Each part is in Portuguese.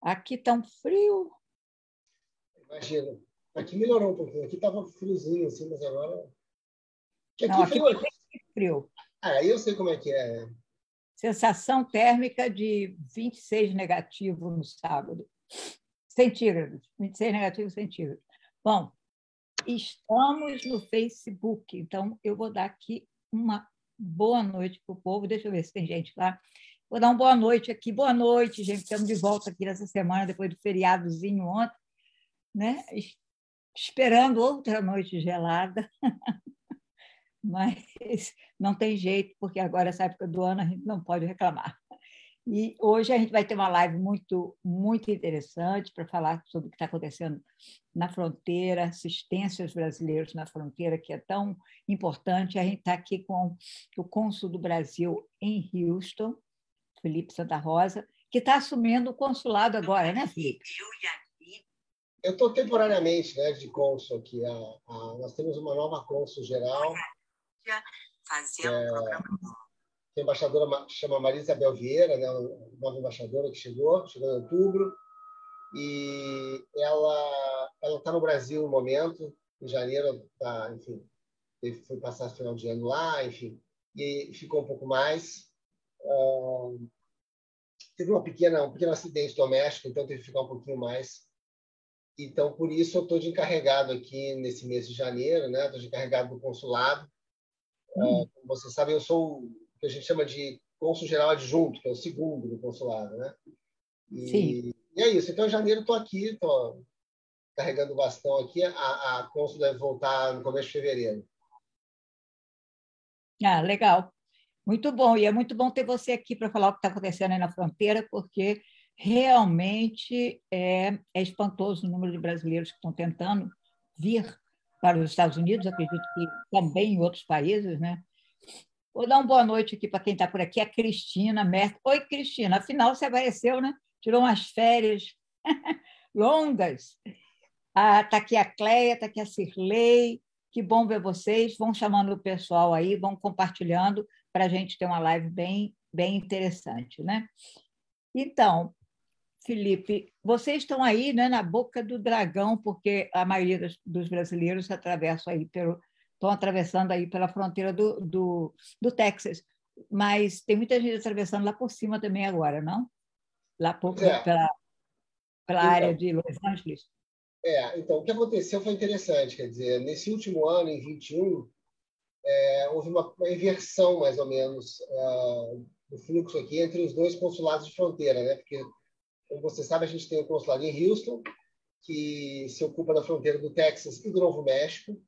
Aqui está um frio. Imagina. Aqui melhorou um pouquinho. Aqui estava friozinho, assim, mas agora. Aqui Não, aqui frio. frio. Ah, eu sei como é que é. Sensação térmica de 26 negativo no sábado. Centígrados. 26 negativos centígrados. Bom, estamos no Facebook, então eu vou dar aqui uma boa noite para o povo. Deixa eu ver se tem gente lá. Vou dar uma boa noite aqui. Boa noite, gente. Estamos de volta aqui nessa semana, depois do feriadozinho ontem, né? esperando outra noite gelada. Mas não tem jeito, porque agora, essa época do ano, a gente não pode reclamar. E hoje a gente vai ter uma live muito, muito interessante para falar sobre o que está acontecendo na fronteira, assistência aos brasileiros na fronteira, que é tão importante. A gente está aqui com o cônsul do Brasil em Houston, Felipe Santa Rosa, que está assumindo o consulado agora, né, Felipe? Eu estou temporariamente né, de cônsul aqui. A, a, nós temos uma nova cônsul geral. Fazer um é, programa tem a embaixadora chama Maria Isabel Vieira, né, nova embaixadora que chegou, chegou em outubro, e ela ela está no Brasil no momento, em janeiro, tá, enfim, foi passar o final de ano lá, enfim, e ficou um pouco mais. Uh, teve uma pequena, um pequeno acidente doméstico, então teve que ficar um pouquinho mais. Então, por isso, eu estou de encarregado aqui nesse mês de janeiro, né? Estou de encarregado do consulado. Hum. Uh, como vocês sabem, eu sou que a gente chama de cônsul geral adjunto, que é o segundo do consulado, né? E, Sim. e é isso. Então, em janeiro, estou aqui, estou carregando o bastão aqui. A, a cônsul deve voltar no começo de fevereiro. Ah, legal. Muito bom. E é muito bom ter você aqui para falar o que está acontecendo aí na fronteira, porque realmente é, é espantoso o número de brasileiros que estão tentando vir para os Estados Unidos, acredito que também em outros países, né? Vou dar uma boa noite aqui para quem está por aqui, a Cristina Merta. Oi, Cristina, afinal você apareceu, né? Tirou umas férias longas. Está ah, aqui a Cleia, está aqui a Cirlei. Que bom ver vocês. Vão chamando o pessoal aí, vão compartilhando para a gente ter uma live bem, bem interessante, né? Então, Felipe, vocês estão aí né, na boca do dragão, porque a maioria dos, dos brasileiros atravessam aí pelo, estão atravessando aí pela fronteira do, do, do Texas. Mas tem muita gente atravessando lá por cima também agora, não? Lá por, é. pela, pela então, área de Los Angeles. É, então, o que aconteceu foi interessante. Quer dizer, nesse último ano, em 21, é, houve uma, uma, inversão, mais ou menos, uh, do fluxo aqui entre os dois consulados de fronteira, né? Porque, como você sabe, a gente tem o consulado em Houston, que se ocupa da fronteira do Texas e do Novo México,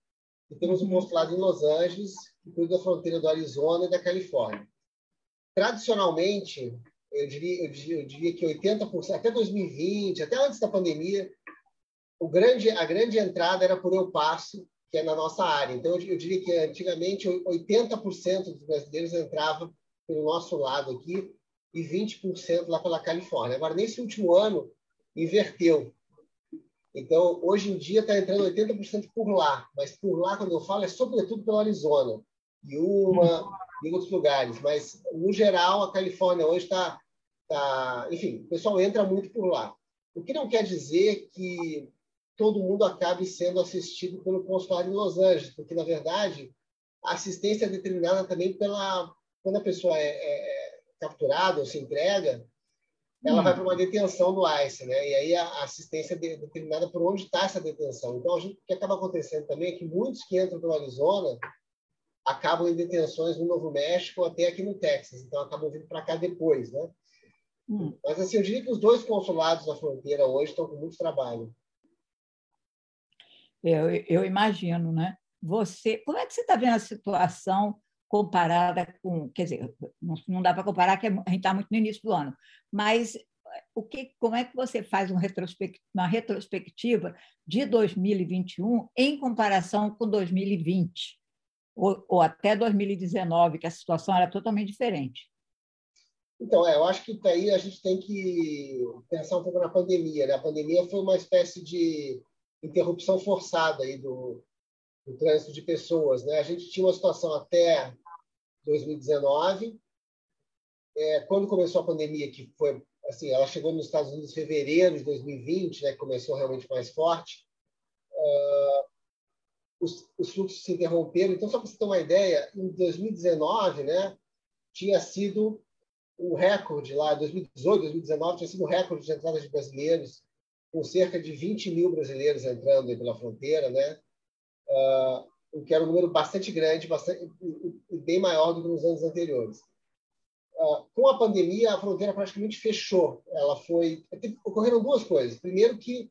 e temos um consulado em Los Angeles, que cuida da fronteira do Arizona e da Califórnia. Tradicionalmente, eu diria, eu diria, eu diria que 80%, até 2020, até antes da pandemia, o grande, a grande entrada era por Eu Passo, que é na nossa área. Então, eu, diria que antigamente 80% dos brasileiros entravam pelo nosso lado aqui e 20% lá pela Califórnia. Agora, nesse último ano, inverteu. Então, hoje em dia está entrando 80% por lá, mas por lá, quando eu falo, é sobretudo pelo Arizona, Yuma e outros lugares. Mas, no geral, a Califórnia hoje está. Tá, enfim, o pessoal entra muito por lá. O que não quer dizer que todo mundo acabe sendo assistido pelo consulado em Los Angeles, porque, na verdade, a assistência é determinada também pela. Quando a pessoa é, é, é capturada ou se entrega, ela hum. vai para uma detenção do ICE, né? E aí a assistência é determinada por onde está essa detenção. Então, gente, o que acaba acontecendo também é que muitos que entram pelo Arizona acabam em detenções no Novo México até aqui no Texas. Então, acabam vindo para cá depois, né? Hum. Mas, assim, eu diria que os dois consulados da fronteira hoje estão com muito trabalho. Eu, eu imagino, né? Você, como é que você está vendo a situação comparada com, quer dizer, não, não dá para comparar que a gente está muito no início do ano, mas o que, como é que você faz uma retrospectiva, de 2021 em comparação com 2020 ou, ou, até 2019, que a situação era totalmente diferente? Então, é, eu acho que daí a gente tem que pensar um pouco na pandemia. Né? A pandemia foi uma espécie de interrupção forçada aí do, do trânsito de pessoas. Né? A gente tinha uma situação até 2019, é, quando começou a pandemia, que foi assim, ela chegou nos Estados Unidos em fevereiro de 2020, né, começou realmente mais forte. Uh, os, os, fluxos se interromperam. Então, só para você ter uma ideia, em 2019, né, tinha sido o recorde lá, 2018, 2019, tinha sido o recorde de entrada de brasileiros, com cerca de 20 mil brasileiros entrando pela fronteira, né? Uh, o que era um número bastante grande, bastante, bem maior do que nos anos anteriores. Uh, com a pandemia, a fronteira praticamente fechou. Ela foi. Ocorreram duas coisas. Primeiro, que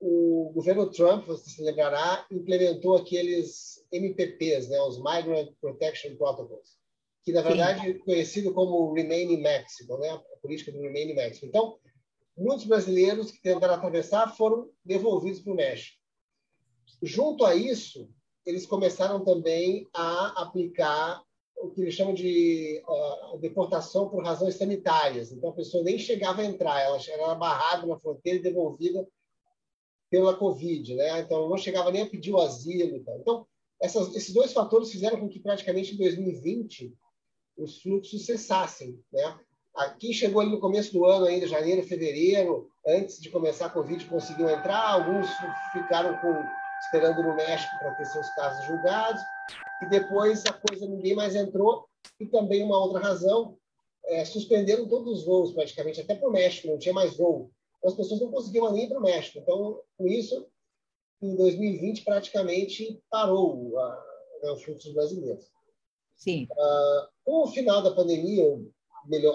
o governo Trump, você se lembrará, implementou aqueles MPPs, né, os Migrant Protection Protocols, que na verdade Sim. é conhecido como Remain in Mexico, né, a política do Remain in Mexico. Então, muitos brasileiros que tentaram atravessar foram devolvidos para o México. Junto a isso, eles começaram também a aplicar o que eles chamam de uh, deportação por razões sanitárias. Então, a pessoa nem chegava a entrar, ela era barrada na fronteira e devolvida pela Covid. Né? Então, não chegava nem a pedir o asilo. Então, essas, esses dois fatores fizeram com que, praticamente, em 2020, os fluxos cessassem. Né? Aqui chegou ali no começo do ano, ainda janeiro, fevereiro, antes de começar a Covid, conseguiu entrar. Alguns ficaram com, esperando no México para ter seus casos julgados e depois a coisa ninguém mais entrou. E também uma outra razão, é, suspenderam todos os voos praticamente, até para o México, não tinha mais voo. Então, as pessoas não conseguiam nem ir para o México. Então, com isso, em 2020 praticamente parou a, né, os fluxos brasileiros. Sim. Uh, com o final da pandemia,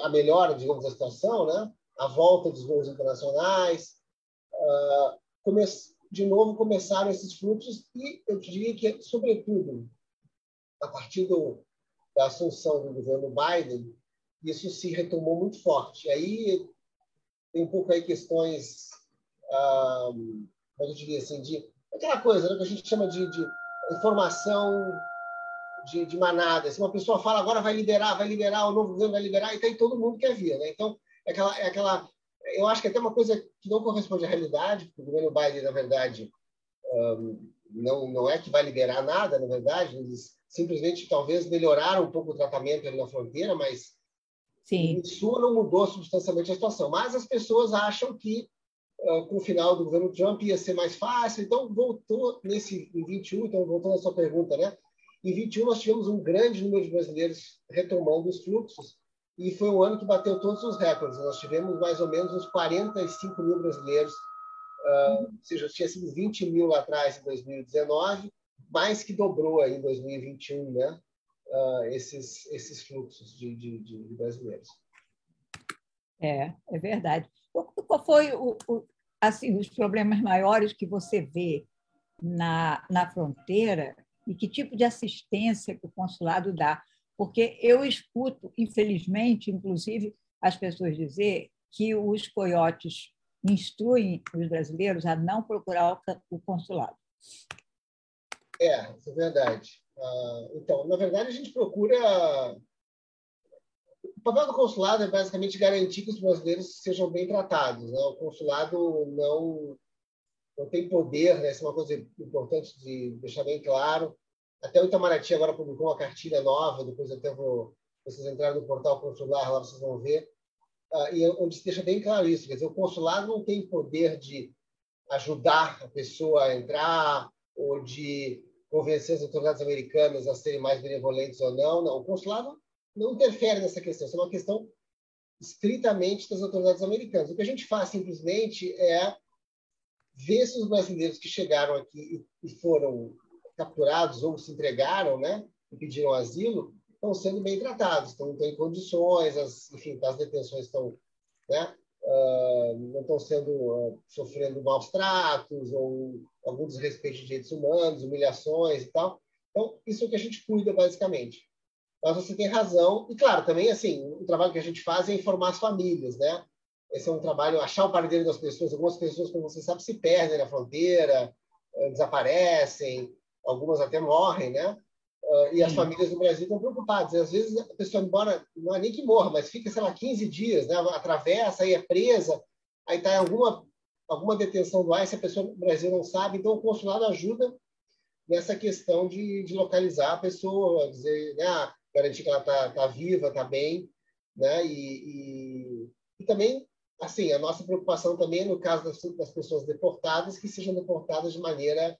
a melhora, digamos, da situação, né? a volta dos voos internacionais, uh, come de novo começaram esses fluxos e eu diria que, sobretudo, a partir do, da assunção do governo Biden, isso se retomou muito forte. Aí tem um pouco aí questões, ah, como eu diria assim, de aquela coisa né, que a gente chama de, de informação de, de, manada. Se uma pessoa fala agora vai liberar, vai liberar, o novo governo vai liberar, e tem todo mundo quer vir. Né? Então, é aquela, é aquela. Eu acho que é até uma coisa que não corresponde à realidade, porque o governo Biden, na verdade, um, não, não é que vai liberar nada, na verdade, eles simplesmente talvez melhoraram um pouco o tratamento ali na fronteira, mas Sim. isso não mudou substancialmente a situação. Mas as pessoas acham que uh, com o final do governo Trump ia ser mais fácil, então voltou nesse em 21, então voltando à sua pergunta, né? Em 21 nós tivemos um grande número de brasileiros retomando os fluxos e foi um ano que bateu todos os recordes. Nós tivemos mais ou menos uns 45 mil brasileiros, uh, ou seja, tinha sido 20 mil lá atrás em 2019 mais que dobrou aí em 2021, né? Uh, esses, esses fluxos de, de, de, brasileiros. É, é verdade. Qual foi o, o, assim, os problemas maiores que você vê na, na fronteira e que tipo de assistência que o consulado dá? Porque eu escuto, infelizmente, inclusive, as pessoas dizer que os coiotes instruem os brasileiros a não procurar o consulado. É, isso é verdade. Ah, então, na verdade, a gente procura. O papel do consulado é basicamente garantir que os brasileiros sejam bem tratados. Né? O consulado não, não tem poder, né? Isso é uma coisa importante de deixar bem claro. Até o Itamaraty agora publicou uma cartilha nova, depois até vou. Vocês entrarem no portal consular, lá vocês vão ver. Uh, e onde se deixa bem claro isso. Quer dizer, o consulado não tem poder de ajudar a pessoa a entrar ou de convencer as autoridades americanas a serem mais benevolentes ou não. Não, o consulado não interfere nessa questão. Isso é uma questão estritamente das autoridades americanas. O que a gente faz simplesmente é ver se os brasileiros que chegaram aqui e foram capturados ou se entregaram, né, e pediram asilo, estão sendo bem tratados, estão, em condições, as, enfim, as detenções estão, né, uh, não estão sendo uh, sofrendo maus tratos ou algum desrespeito de direitos humanos, humilhações e tal. Então, isso é o que a gente cuida, basicamente. Mas você tem razão. E, claro, também, assim, o trabalho que a gente faz é informar as famílias, né? Esse é um trabalho, achar o paradeiro das pessoas. Algumas pessoas, como você sabe, se perdem na fronteira, eh, desaparecem, algumas até morrem, né? Uh, e as famílias no Brasil estão preocupadas. E, às vezes a pessoa, embora não é nem que morra, mas fica, sei lá, 15 dias, né? atravessa, aí é presa, aí está em alguma, alguma detenção do ICE, a pessoa no Brasil não sabe. Então, o consulado ajuda nessa questão de, de localizar a pessoa, dizer, né? Ah, garantir que ela está tá viva, está bem, né? E, e, e, também assim, a nossa preocupação também, no caso das, das pessoas deportadas, que sejam deportadas de maneira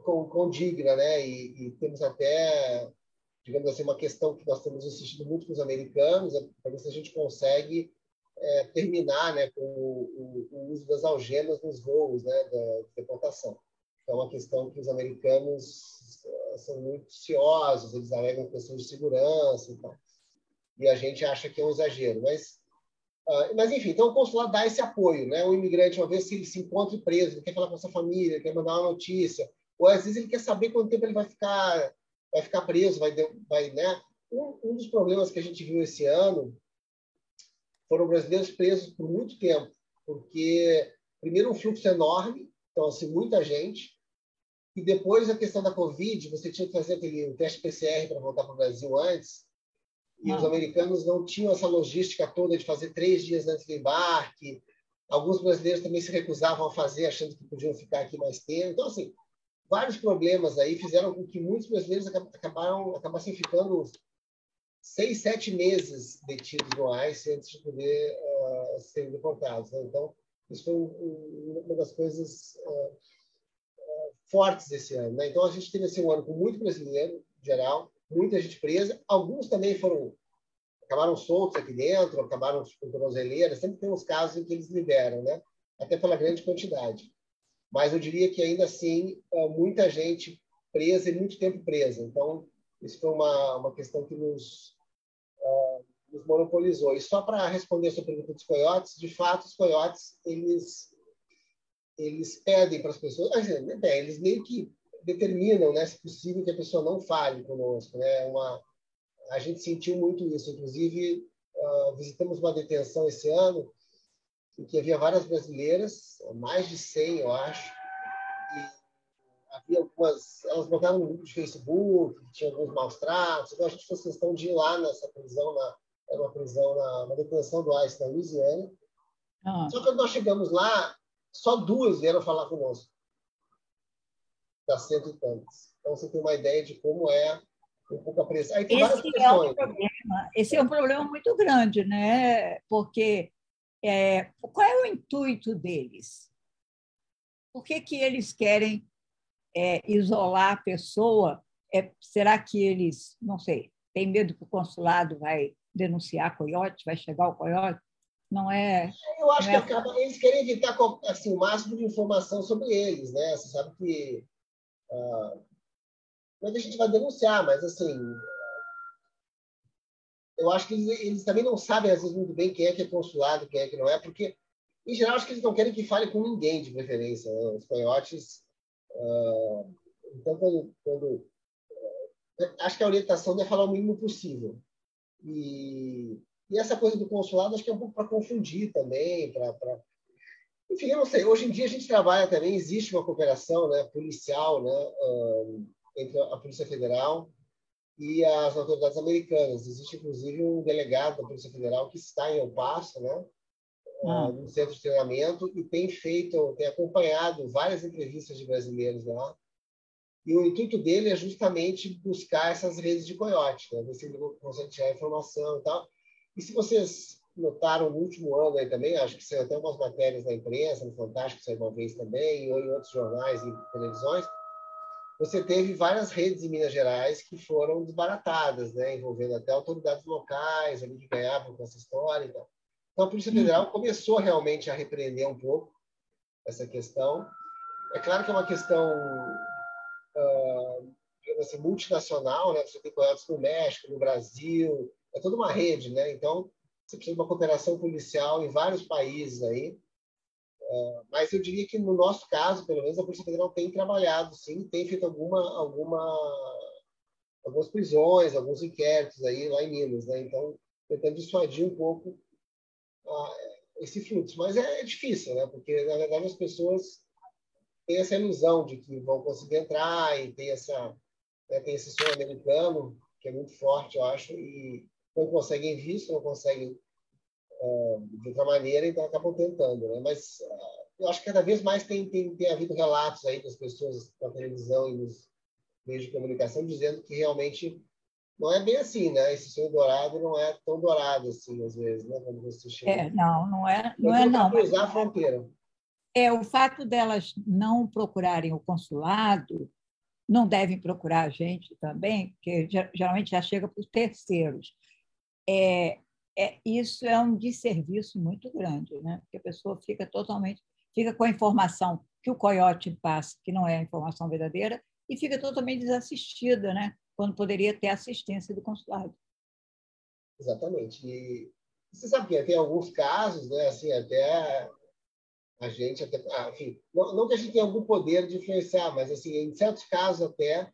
condigna, né? E, e, temos até, digamos assim, uma questão que nós temos insistido muito com os americanos, é para ver se a gente consegue é, terminar né, com o, o, uso das algemas nos voos né, da deportação. É uma questão que os americanos é, são muito ciosos, eles alegam questões de segurança e tal. E a gente acha que é um exagero. Mas, uh, mas enfim, então o consulado dá esse apoio. Né? O imigrante, uma vez que ele se encontra preso, ele quer falar com a sua família, quer mandar uma notícia, ou às vezes ele quer saber quanto tempo ele vai ficar, vai ficar preso, vai, vai né? Um, um dos problemas que a gente viu esse ano foram brasileiros presos por muito tempo, porque, primeiro, um fluxo enorme, então, assim, muita gente, e depois a questão da Covid, você tinha que fazer aquele teste PCR para voltar para o Brasil antes, e ah. os americanos não tinham essa logística toda de fazer três dias antes do embarque. Alguns brasileiros também se recusavam a fazer, achando que podiam ficar aqui mais tempo. Então, assim, vários problemas aí fizeram com que muitos brasileiros acabaram, acabassem ficando seis, sete meses detidos no ICE antes de poder uh, serem deportados. Né? Então, isso foi um, uma das coisas uh, uh, fortes desse ano. Né? Então, a gente teve assim, um ano com muito brasileiro, em geral, muita gente presa. Alguns também foram acabaram soltos aqui dentro, acabaram com tornozeleira. Sempre tem uns casos em que eles liberam, né? até pela grande quantidade. Mas eu diria que ainda assim, muita gente presa e muito tempo presa. Então, isso foi uma, uma questão que nos, uh, nos monopolizou. E só para responder a sua pergunta dos coiotes, de fato, os coiotes, eles, eles pedem para as pessoas, é, eles meio que determinam, né, se possível, que a pessoa não fale conosco. Né? Uma, a gente sentiu muito isso. Inclusive, uh, visitamos uma detenção esse ano em que havia várias brasileiras, mais de 100, eu acho, havia algumas, elas botaram no grupo de Facebook, tinha alguns maus tratos, então a gente fez questão de ir lá nessa prisão, na, era uma prisão, na, detenção do ICE na Louisiana. Ah. Só que quando nós chegamos lá, só duas vieram falar conosco, das cento e tantas. Então você tem uma ideia de como é um pouco a pressão. Aí tem Esse várias É um problema. Esse é um problema muito grande, né? Porque é, qual é o intuito deles? Por que, que eles querem é, isolar a pessoa, é, será que eles, não sei, têm medo que o consulado vai denunciar coiote, vai chegar o coiote? Não é. Eu acho é... que acaba, eles querem evitar assim, o máximo de informação sobre eles, né? Você sabe que. Ah, mas a gente vai denunciar, mas assim. Eu acho que eles, eles, também não sabem, às vezes, muito bem quem é que é consulado, quem é que não é, porque, em geral, acho que eles não querem que fale com ninguém, de preferência. Né? Os coiotes ah, então, quando, quando, eh, acho que a orientação deve falar o mínimo possível. E, e essa coisa do consulado acho que é um pouco para confundir também, para enfim, eu não sei. Hoje em dia a gente trabalha também, existe uma cooperação né, policial né, uh, entre a Polícia Federal e as autoridades americanas. Existe, inclusive, um delegado da Polícia Federal que está em El Paso, né, ah. no centro de treinamento e tem feito, tem acompanhado várias entrevistas de brasileiros lá. E o intuito dele é justamente buscar essas redes de coiote, né? ver se ele consegue tirar informação e tal. E se vocês notaram no último ano aí também, acho que saiu até algumas matérias na imprensa, no Fantástico saiu uma vez também, ou em outros jornais e televisões, você teve várias redes em Minas Gerais que foram desbaratadas, né? envolvendo até autoridades locais ali que ganhavam com essa história e tal. Então, a Polícia Federal começou realmente a repreender um pouco essa questão. É claro que é uma questão uh, assim, multinacional, né? Você tem coiotes no México, no Brasil, é toda uma rede, né? Então, você precisa de uma cooperação policial em vários países aí. Uh, mas eu diria que no nosso caso, pelo menos, a Polícia Federal tem trabalhado, sim, tem feito alguma, alguma, algumas prisões, alguns inquéritos aí lá em Minas, né? Então, tentando dissuadir um pouco esse fluxo. Mas é, é, difícil, né? Porque, na verdade, as pessoas têm essa ilusão de que vão conseguir entrar e tem, essa, né, tem esse sonho americano, que é muito forte, eu acho, e não conseguem visto, não conseguem de outra maneira, então acabam tentando, né? Mas uh, eu acho que cada vez mais tem, tem, tem havido relatos aí das pessoas na televisão e nos meios de comunicação dizendo que realmente não é bem assim, né? Esse sonho dourado não é tão dourado assim, às vezes, né? Quando você chega. É, não, não é, não é não. Cruzar a fronteira. É o fato delas não procurarem o consulado, não devem procurar a gente também, porque geralmente já chega para os terceiros. É, é, isso é um desserviço muito grande, né? Porque a pessoa fica totalmente, fica com a informação que o coiote passa, que não é a informação verdadeira, e fica totalmente desassistida, né? Quando poderia ter assistência do consulado. Exatamente. E você sabe que tem alguns casos, né? Assim, até a gente até, ah, enfim, não, não, que a gente tenha algum poder de influenciar, mas assim, em certos casos até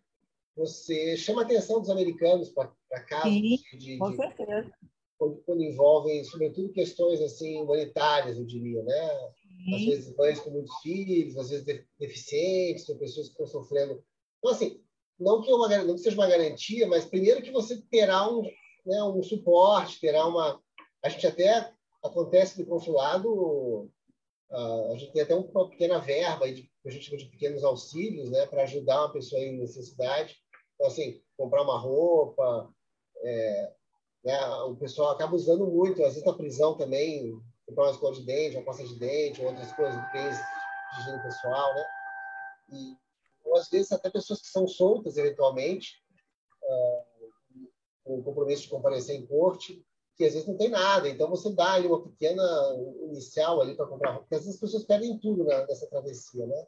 você chama a atenção dos americanos para casos Sim, de, com certeza. Quando, quando, envolvem, sobretudo, questões assim humanitárias, eu diria, né? Sim. Às vezes mães com muitos filhos, às vezes deficientes, ou pessoas que estão sofrendo. Então, assim, não que, uma, não que seja uma garantia, mas primeiro que você terá um, né, um suporte, terá uma. A gente até acontece no consulado Uh, a gente tem até uma pequena verba de, a gente chama de pequenos auxílios, né, para ajudar uma pessoa em necessidade. Então, assim, comprar uma roupa, é, né, o pessoal acaba usando muito, às vezes na prisão também, comprar uma escova de dente, uma pasta de dente, outras coisas, bens de higiene pessoal, né? E, ou, às vezes, até pessoas que são soltas, eventualmente, uh, com o compromisso de comparecer em corte, que às vezes não tem nada. Então você dá ali uma pequena inicial ali para comprar roupa, porque às vezes as pessoas perdem tudo né, nessa travessia, né?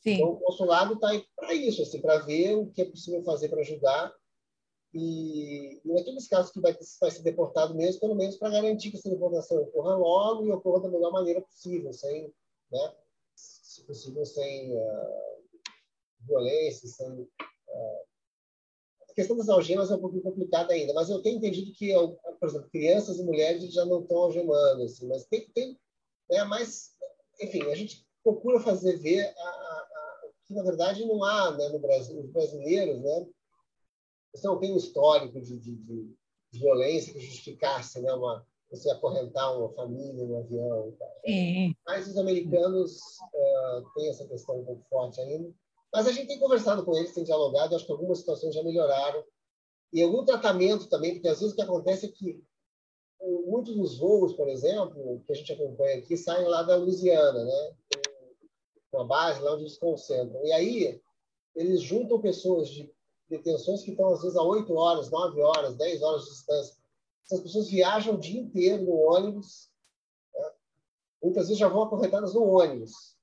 Sim. Então o consulado está aí para isso, assim, para ver o que é possível fazer para ajudar. E, naqueles casos que vai, vai ser deportado mesmo, pelo menos para garantir que essa deportação ocorra logo e ocorra da melhor maneira possível, sem, né, se possível, sem uh, violência, sem uh, a questão das algemas é um pouquinho complicada ainda, mas eu tenho entendido que, por exemplo, crianças e mulheres já não estão algemando, assim, mas tem, tem né, mais, enfim, a gente procura fazer ver a, a, a, que, na verdade, não há né, no Brasil, os brasileiros, né, você não tem um histórico de, de, de violência que justificasse né, uma, você acorrentar uma família no avião e tal. Sim. Mas os americanos uh, têm essa questão um pouco forte ainda. Mas a gente tem conversado com eles, tem dialogado, acho que algumas situações já melhoraram. E algum tratamento também, porque às vezes o que acontece é que muitos dos voos, por exemplo, que a gente acompanha aqui, saem lá da Louisiana, né? Uma base lá onde eles concentram. E aí eles juntam pessoas de detenções que estão às vezes a 8 horas, 9 horas, 10 horas de distância. Essas pessoas viajam o dia inteiro no ônibus, né? muitas vezes já vão acorrentadas no ônibus.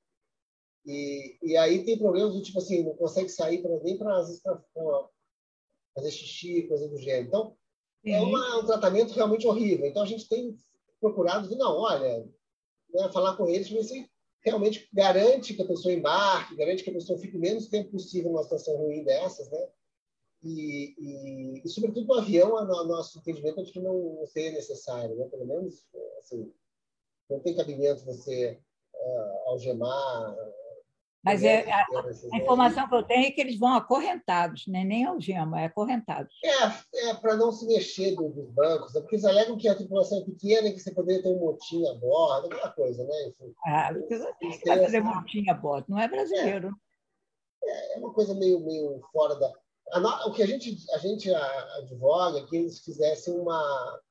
E, e aí tem problemas do tipo assim, não consegue sair para nem para fazer xixi, coisa do gênero. Então, é uma, um tratamento realmente horrível. Então, a gente tem procurado, não, olha, né, falar com eles, ver se realmente garante que a pessoa embarque, garante que a pessoa fique menos tempo possível numa situação ruim dessas, né? E, e, e sobretudo no avião, a, a nosso entendimento acho que não, não seria necessário, né? Pelo menos, assim, não tem cabimento você uh, algemar mas é, a, a, informação que eu tenho é que eles vão acorrentados, né? nem algema, é acorrentados. É, é para não se mexer do, dos bancos, né? porque eles alegam que a tripulação é pequena e que você poderia ter um motim a bordo, aquela coisa, né? Enfim, ah, você vai fazer motim a bordo, não é brasileiro. É, é uma coisa meio, meio fora da. A, o que a gente, a gente advoga é que eles fizessem uma,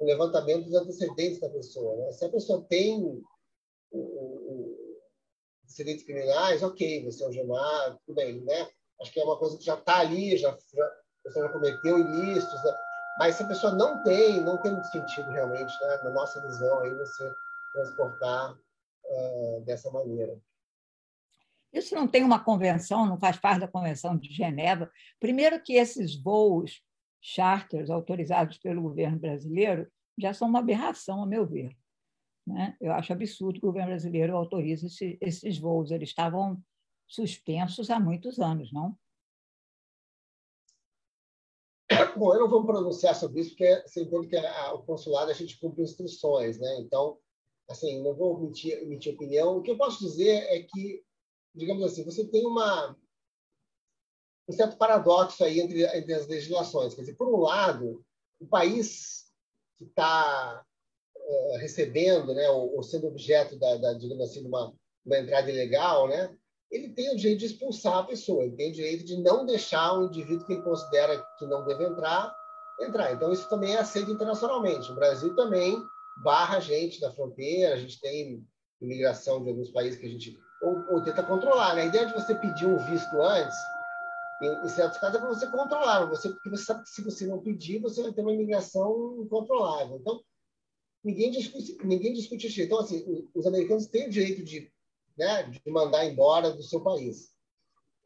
um levantamento dos antecedentes da pessoa. Né? Se a pessoa tem antecedentes criminais, ok, você é algemado, tudo bem, né? Acho que é uma coisa que já está ali, já, já, a pessoa já cometeu ilícitos, né? mas se a pessoa não tem, não tem muito sentido realmente, né? na nossa visão, aí você transportar uh, dessa maneira. Isso não tem uma convenção, não faz parte da Convenção de Genebra. Primeiro que esses voos charters autorizados pelo governo brasileiro já são uma aberração, a meu ver. Né? Eu acho absurdo que o governo brasileiro autorize esse, esses voos. Eles estavam suspensos há muitos anos, não? Bom, eu não vou pronunciar sobre isso, porque você entende que a, o consulado a gente cumpre instruções, né? Então, assim, não vou emitir, emitir opinião. O que eu posso dizer é que, digamos assim, você tem uma um certo paradoxo aí entre, entre as legislações. Quer dizer, por um lado, o país que está eh, recebendo, né, ou, ou, sendo objeto da, da, digamos assim, de uma, uma entrada ilegal, né, ele tem o direito de expulsar a pessoa, ele tem o direito de não deixar um indivíduo que ele considera que não deve entrar, entrar. Então, isso também é aceito internacionalmente. O Brasil também barra a gente da fronteira, a gente tem imigração de alguns países que a gente ou, ou tenta controlar. Né? A ideia de você pedir um visto antes, em, em certos casos, é para você controlar, você, porque você sabe que se você não pedir, você vai ter uma imigração incontrolável. Então, ninguém discute, ninguém discute isso. Então, assim, os americanos têm o direito de, né, de mandar embora do seu país.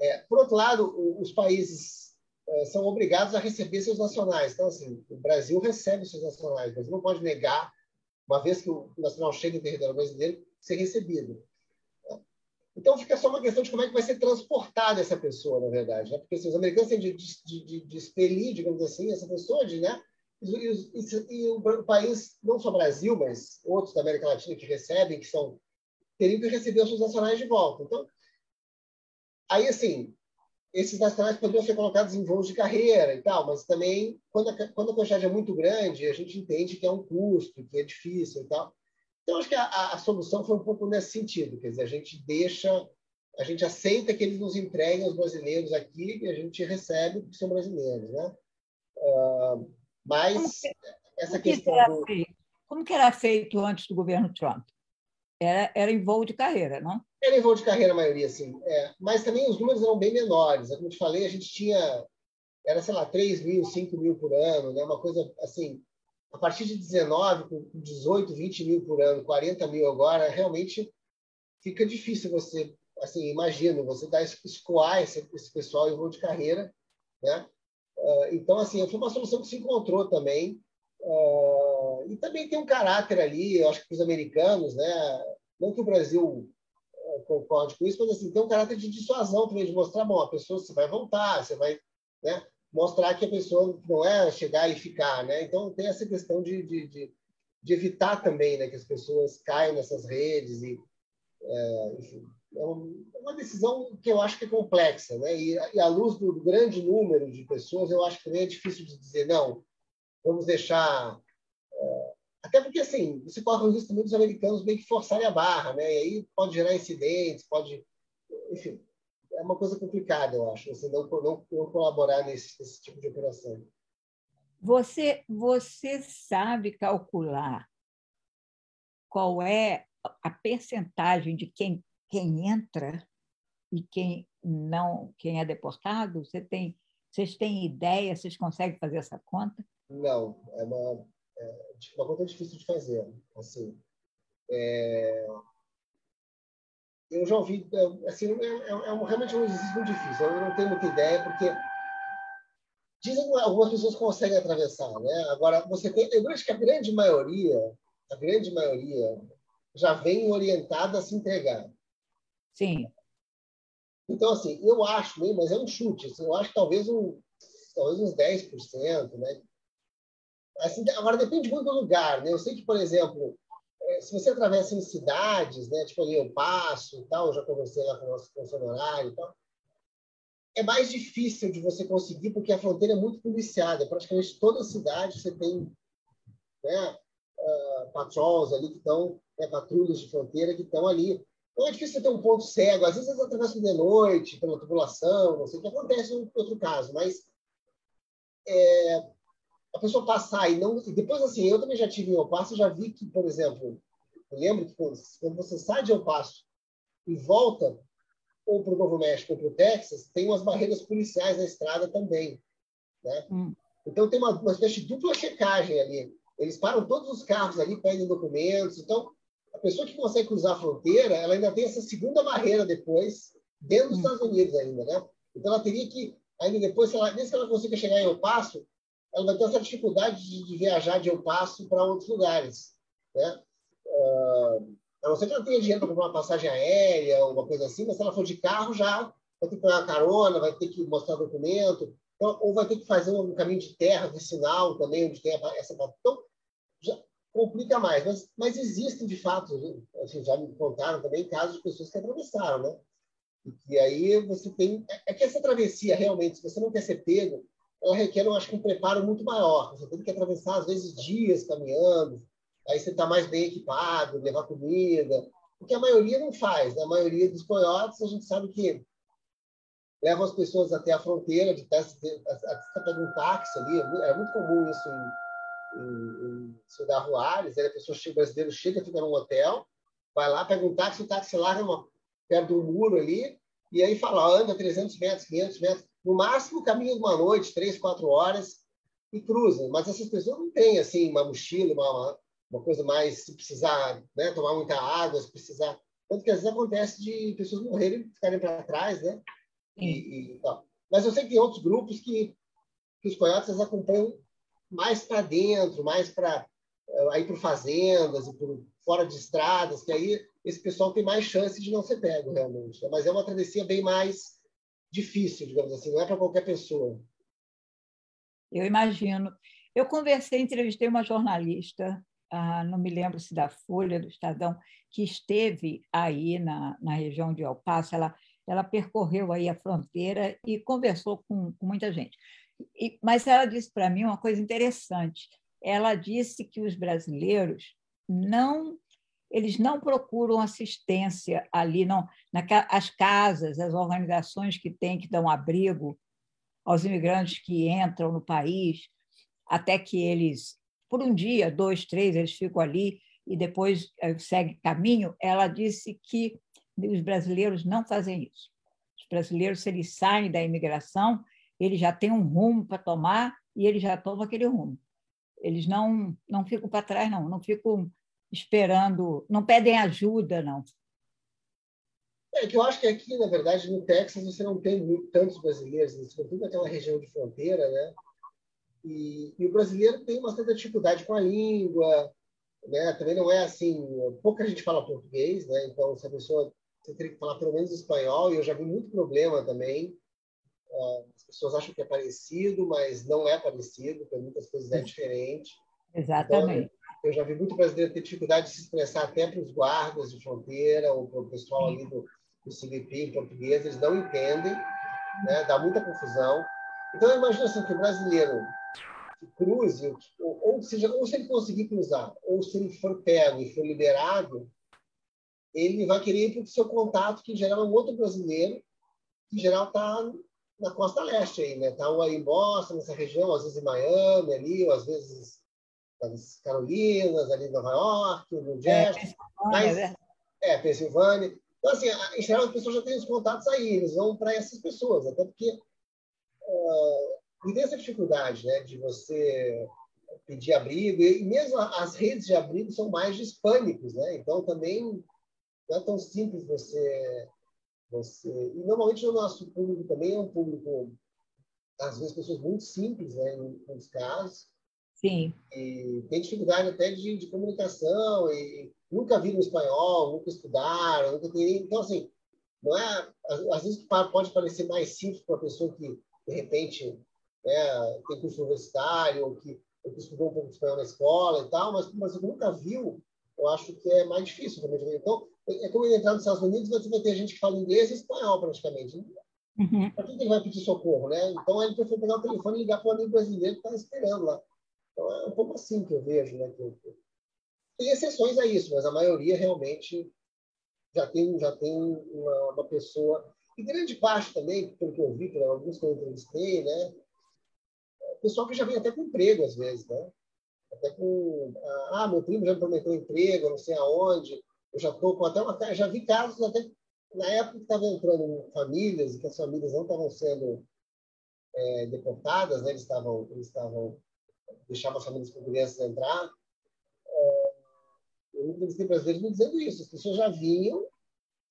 É, por outro lado, os países é, são obrigados a receber seus nacionais. Então, assim, o Brasil recebe seus nacionais. Brasil não pode negar, uma vez que o nacional chega em território brasileiro, ser recebido. Então, fica só uma questão de como é que vai ser transportada essa pessoa, na verdade. Né? Porque assim, os americanos têm de, de, de, de expelir, digamos assim, essa pessoa de, né, e, e, e, o país, não só Brasil, mas outros da América Latina que recebem, que são teriam que receber os seus nacionais de volta. Então, aí assim, esses nacionais poderiam ser colocados em voos de carreira e tal, mas também quando a, quando a quantidade é muito grande, a gente entende que é um custo, que é difícil e tal. Então, acho que a, a solução foi um pouco nesse sentido, quer dizer, a gente deixa, a gente aceita que eles nos entreguem os brasileiros aqui e a gente recebe porque são brasileiros, né? Uh, mas que, essa questão que do... Feito? Como que era feito antes do governo Trump? Era, era em voo de carreira, não? Era em voo de carreira a maioria, sim. É, mas também os números eram bem menores. Como eu te falei, a gente tinha, era, sei lá, 3 mil, 5 mil por ano, né? uma coisa assim. A partir de 19, com 18, 20 mil por ano, 40 mil agora, realmente fica difícil você, assim, imagina, você dar escoar esse, esse pessoal em voo de carreira, né? Ah, então, assim, foi uma solução que se encontrou também. Ah, e também tem um caráter ali, eu acho que para os americanos, né? não que o Brasil ah, concorde com isso, mas assim, tem um caráter de dissuasão também, de mostrar, bom, a pessoa você vai voltar, você vai né, mostrar que a pessoa não é chegar e ficar. Né? Então, tem essa questão de, de, de, de evitar também né, que as pessoas caiam nessas redes e, é, enfim, é, é uma decisão que eu acho que é complexa, né? E, e à luz do grande número de pessoas, eu acho que é difícil de dizer não. Vamos deixar é, até porque assim você corre o risco também dos americanos meio que forçarem a barra, né? E aí pode gerar incidentes, pode, enfim, é uma coisa complicada, eu acho. Você não, não, não colaborar nesse, nesse tipo de operação. Você você sabe calcular qual é a percentagem de quem quem entra e quem não, quem é deportado? Você tem, vocês têm ideia? Vocês conseguem fazer essa conta? Não, é uma, é uma conta difícil de fazer. Assim, é, eu já ouvi, é, assim, é, é, é realmente um exercício muito difícil. Eu não tenho muita ideia porque dizem que algumas pessoas conseguem atravessar, né? Agora você tem, eu acho que a grande maioria, a grande maioria já vem orientada a se entregar. Sim. Então, assim, eu acho, né, mas é um chute, assim, eu acho que talvez, um, talvez uns 10%, né? Assim, agora, depende muito do lugar, né? Eu sei que, por exemplo, é, se você atravessa em cidades, né, tipo ali, eu passo e tal, já conversei lá com o nosso funcionário e tal, é mais difícil de você conseguir porque a fronteira é muito policiada. Praticamente toda cidade você tem né, uh, patrols ali que estão, né, patrulhas de fronteira que estão ali então é difícil ter um ponto cego. Às vezes eles atravessam de noite, pela tubulação, não sei o que acontece em outro caso, mas é, a pessoa passar e não. E depois, assim, eu também já tive em El Paso, já vi que, por exemplo, eu lembro que quando você sai de El Paso e volta ou para o Novo México ou para o Texas, tem umas barreiras policiais na estrada também. Né? Hum. Então tem uma, uma espécie de dupla checagem ali. Eles param todos os carros ali, pedem documentos. Então, a pessoa que consegue cruzar a fronteira, ela ainda tem essa segunda barreira depois, dentro dos hum. Estados Unidos ainda, né? Então ela teria que, ainda depois, se ela, mesmo que ela consiga chegar em El Paso, ela vai ter essa dificuldade de, de viajar de El Paso para outros lugares, né? Uh, a não ser que ela tenha dinheiro para comprar uma passagem aérea, uma coisa assim, mas se ela for de carro, já vai ter que pegar uma carona, vai ter que mostrar documento, então, ou vai ter que fazer um caminho de terra, de sinal também, onde tem essa... Então, já, complica mais. Mas, mas existem, de fato, assim, já me contaram também casos de pessoas que atravessaram, né? E aí você tem... É, é que essa travessia, realmente, se você não quer ser pego, ela requer, eu acho, um preparo muito maior. Você tem que atravessar, às vezes, dias caminhando, aí você está mais bem equipado, levar comida. o que a maioria não faz. Né? A maioria dos coiotes, a gente sabe que levam as pessoas até a fronteira, de teste, até pega um táxi ali, é muito comum isso em, em, em Cidade Ruares, a pessoa chega, brasileiro chega, fica num hotel, vai lá, pega um táxi, o táxi larga uma, perto do muro ali, e aí fala, anda 300 metros, 500 metros, no máximo caminha uma noite, três, quatro horas, e cruza. Mas essas pessoas não têm assim uma mochila, uma, uma coisa mais se precisar né, tomar muita água, se precisar. Tanto que às vezes acontece de pessoas morrerem ficarem para trás, né? E, e, Mas eu sei que tem outros grupos que, que os coiotes acompanham mais para dentro, mais para eh, aí por fazendas e por fora de estradas, que aí esse pessoal tem mais chance de não ser pego realmente. Né? Mas é uma travessia bem mais difícil, digamos assim, não é para qualquer pessoa. Eu imagino. Eu conversei, entrevistei uma jornalista, ah, não me lembro se da Folha, do Estadão, que esteve aí na, na região de El Paso. Ela, ela percorreu aí a fronteira e conversou com, com muita gente. E, mas ela disse para mim uma coisa interessante. Ela disse que os brasileiros não eles não procuram assistência ali, não, as casas, as organizações que têm que dão abrigo aos imigrantes que entram no país, até que eles, por um dia, dois, três, eles ficam ali e depois eh, seguem caminho. Ela disse que os brasileiros não fazem isso. Os brasileiros, se eles saem da imigração, eles já têm um rumo para tomar e eles já tomam aquele rumo. Eles não, não ficam para trás, não, não ficam esperando, não pedem ajuda, não. É que eu acho que aqui, na verdade, no Texas, você não tem tantos brasileiros, né? sobretudo naquela região de fronteira, né? E, e, o brasileiro tem uma certa dificuldade com a língua, né? Também não é assim, pouca gente fala português, né? Então, se a pessoa você teria que falar pelo menos espanhol, e eu já vi muito problema também. Ah, as pessoas acham que é parecido, mas não é parecido, porque muitas coisas é diferente. Exatamente. Então, eu já vi muito brasileiro ter dificuldade de se expressar até para os guardas de fronteira ou para o pessoal ali do, do CBP em português, eles não entendem, né? dá muita confusão. Então, eu imagino assim, que o brasileiro cruze, ou, ou, seja, ou se ele conseguir cruzar, ou se ele for pego e for liberado, ele vai querer ir para o seu contato, que em geral é um outro brasileiro, que em geral está na costa leste aí, né? Está aí em Boston, nessa região, às vezes em Miami ali, ou às vezes das Carolinas, ali em Nova York, no Jersey. É, mas, é, é, Pensilvânia. Então, assim, em geral, as pessoas já têm os contatos aí, eles vão para essas pessoas, até porque uh, e tem essa dificuldade né, de você pedir abrigo, e mesmo as redes de abrigo são mais de hispânicos, né? então também não é tão simples você. você... E normalmente o nosso público também é um público, às vezes, pessoas muito simples, né, em muitos casos, Sim. E tem dificuldade até de, de comunicação e nunca viram espanhol, nunca estudaram, nunca tem... Então, assim, não é... Às vezes pode parecer mais simples para uma pessoa que, de repente, né, tem curso universitário ou que, ou que estudou um pouco de espanhol na escola e tal, mas, mas nunca viu, eu acho que é mais difícil também. Então, é como entrar nos Estados Unidos, você vai ter gente que fala inglês e espanhol praticamente. Uhum. Para que ele vai pedir socorro, né? Então, ele prefere pegar o telefone e ligar para o amigo brasileiro que está esperando lá. Então, é um pouco assim que eu vejo. Né? Tem exceções a isso, mas a maioria realmente já tem, já tem uma, uma pessoa. E grande parte também, pelo que eu vi, por alguns que eu entrevistei, né? É pessoal que já vem até com emprego, às vezes, né? Até com. Ah, meu primo já me prometeu emprego, não sei aonde. Eu já estou com até uma. Já vi casos até na época que estava entrando famílias e que as famílias não estavam sendo é, deportadas, né? Eles estavam, eles estavam deixava as famílias com crianças entrar. É, eu entrevistei brasileiros me dizendo isso. As pessoas já vinham,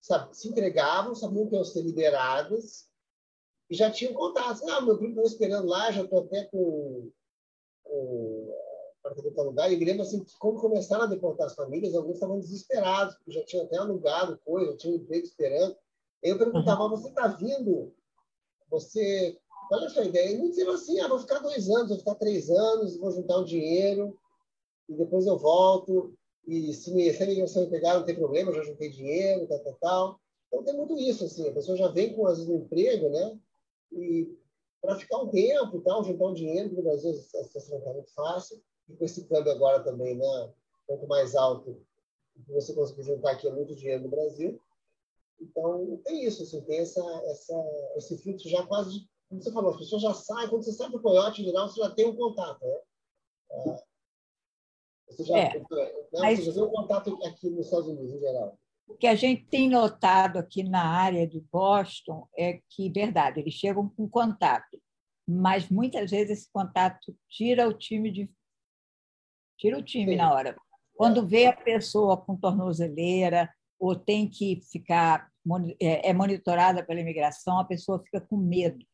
sabe, se entregavam, sabiam que iam ser liberadas e já tinham contato. Ah, meu primo está esperando lá, já estou até com, com apartamento alugado. E me lembro assim, como começaram a deportar as famílias, alguns estavam desesperados, porque já tinham até alugado coisa, já tinham um emprego esperando. Eu perguntava, uhum. você está vindo? Você é a ideia? Muitos diziam assim, ah, vou ficar dois anos, vou ficar três anos, vou juntar o dinheiro e depois eu volto. E se, me, se me pegar, não tem problema, já juntei dinheiro, tal, tal, tal. Então tem muito isso, assim, a pessoa já vem com, às vezes, um emprego, né? E para ficar um tempo e tal, juntar um dinheiro, porque no Brasil a situação não está muito fácil. E com esse câmbio agora também, né? Um pouco mais alto, você conseguir juntar aqui é muito dinheiro no Brasil. Então, tem isso, assim, tem essa, essa, esse fluxo já quase, como você falou, as pessoas já saem, quando você sai do coiote, em geral, você já tem um contato, né? Ah, você já, é, né? mas... você já tem um contato aqui nos Estados Unidos, em geral. O que a gente tem notado aqui na área de Boston é que, verdade, eles chegam com contato, mas muitas vezes esse contato tira o time de tira o time Sim. na hora. Quando vê a pessoa com tornozeleira ou tem que ficar é, é monitorada pela imigração, a pessoa fica com medo,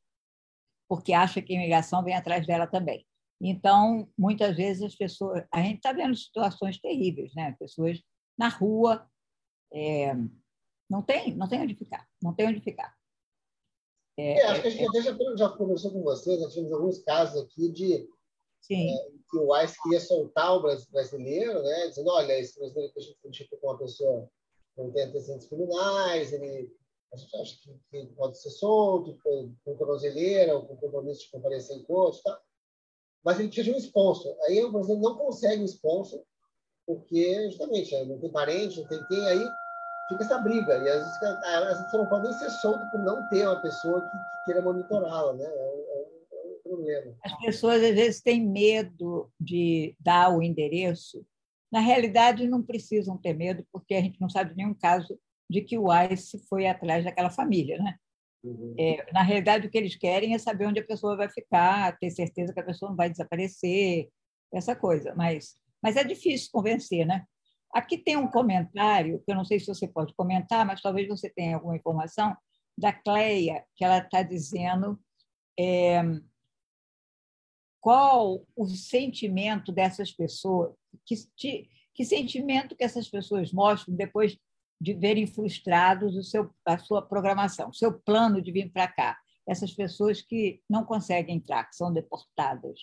porque acha que a imigração vem atrás dela também. Então, muitas vezes as pessoas, a gente está vendo situações terríveis, né? Pessoas na rua é, não tem, não tem onde ficar, não tem onde ficar. É, é, acho que a gente já, já conversou com vocês, nós tivemos alguns casos aqui de é, que o ICE queria soltar o brasileiro, né, dizendo, olha, esse brasileiro que a gente identifica com uma pessoa que não tem antecedentes criminais, ele, a gente acha que, que pode ser solto, com, com tornozeleira, ou com compromisso de comparecer em corte, tá? mas ele precisa de um sponsor. Aí o brasileiro não consegue um sponsor, porque justamente não tem parente, não tem quem, aí fica essa briga. E às vezes pessoa não pode nem ser solta por não ter uma pessoa que, que queira monitorá-la, né? É um, é, é um, problema. As pessoas às vezes têm medo de dar o endereço. Na realidade, não precisam ter medo, porque a gente não sabe nenhum caso de que o ICE foi atrás daquela família, né? Uhum. É, na realidade, o que eles querem é saber onde a pessoa vai ficar, ter certeza que a pessoa não vai desaparecer, essa coisa. Mas, mas é difícil convencer, né? Aqui tem um comentário, que eu não sei se você pode comentar, mas talvez você tenha alguma informação, da Cleia, que ela está dizendo é, qual o sentimento dessas pessoas, que, que sentimento que essas pessoas mostram depois de verem frustrados o seu, a sua programação, seu plano de vir para cá. Essas pessoas que não conseguem entrar, que são deportadas.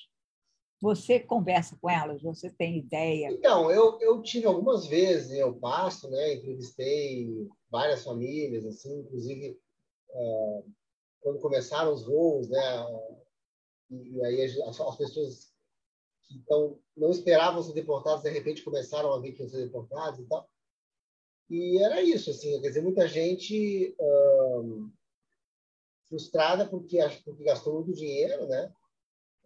Você conversa com elas? Você tem ideia? Então, eu, eu tive algumas vezes, eu passo, né? Entrevistei várias famílias, assim, inclusive é, quando começaram os voos, né? E, aí as, as pessoas que então, não esperavam ser deportadas, de repente começaram a ver que iam ser deportados e tal. E era isso, assim, quer dizer, muita gente uh, frustrada porque, porque gastou muito dinheiro, né?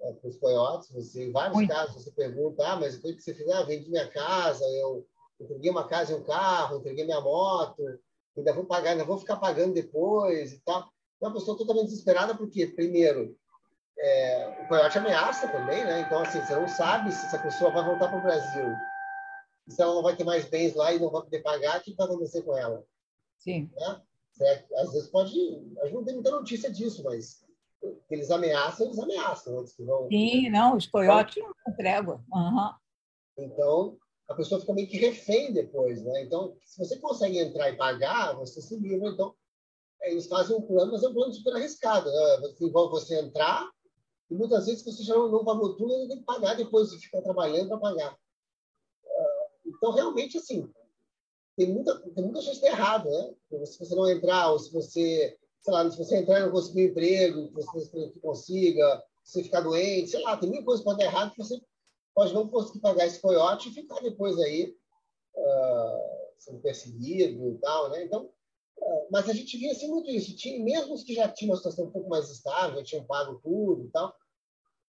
É, para os coiotes, você, em vários muito. casos você pergunta, ah, mas o que você fez? Ah, vendi minha casa, eu entreguei uma casa e um carro, entreguei minha moto, ainda vou pagar, ainda vou ficar pagando depois e tal. É uma pessoa totalmente desesperada porque, primeiro, é, o coiote ameaça também, né? Então, assim, você não sabe se essa pessoa vai voltar para o Brasil se ela não vai ter mais bens lá e não vai poder pagar, o que vai acontecer com ela? Sim. Né? Certo? Às vezes pode. A gente não tem muita notícia disso, mas eles ameaçam, eles ameaçam antes que vão. Sim, não, os coiotes então, não entregam. Uhum. Então, a pessoa fica meio que refém depois, né? Então, se você consegue entrar e pagar, você se livra. Então, eles fazem um plano, mas é um plano super arriscado. Né? Envolve você entrar e muitas vezes você já não pagou tudo, ainda tem que pagar depois de ficar trabalhando para pagar. Então, realmente, assim, tem muita, tem muita gente errada, né? Se você não entrar, ou se você, sei lá, se você entrar e não conseguir um emprego, que você consiga, se você ficar doente, sei lá, tem mil coisas que podem dar errado que você pode não conseguir pagar esse coiote e ficar depois aí uh, sendo perseguido e tal, né? Então, uh, mas a gente via assim muito isso. Tinha, mesmo os que já tinham uma situação um pouco mais estável, já tinham pago tudo e tal,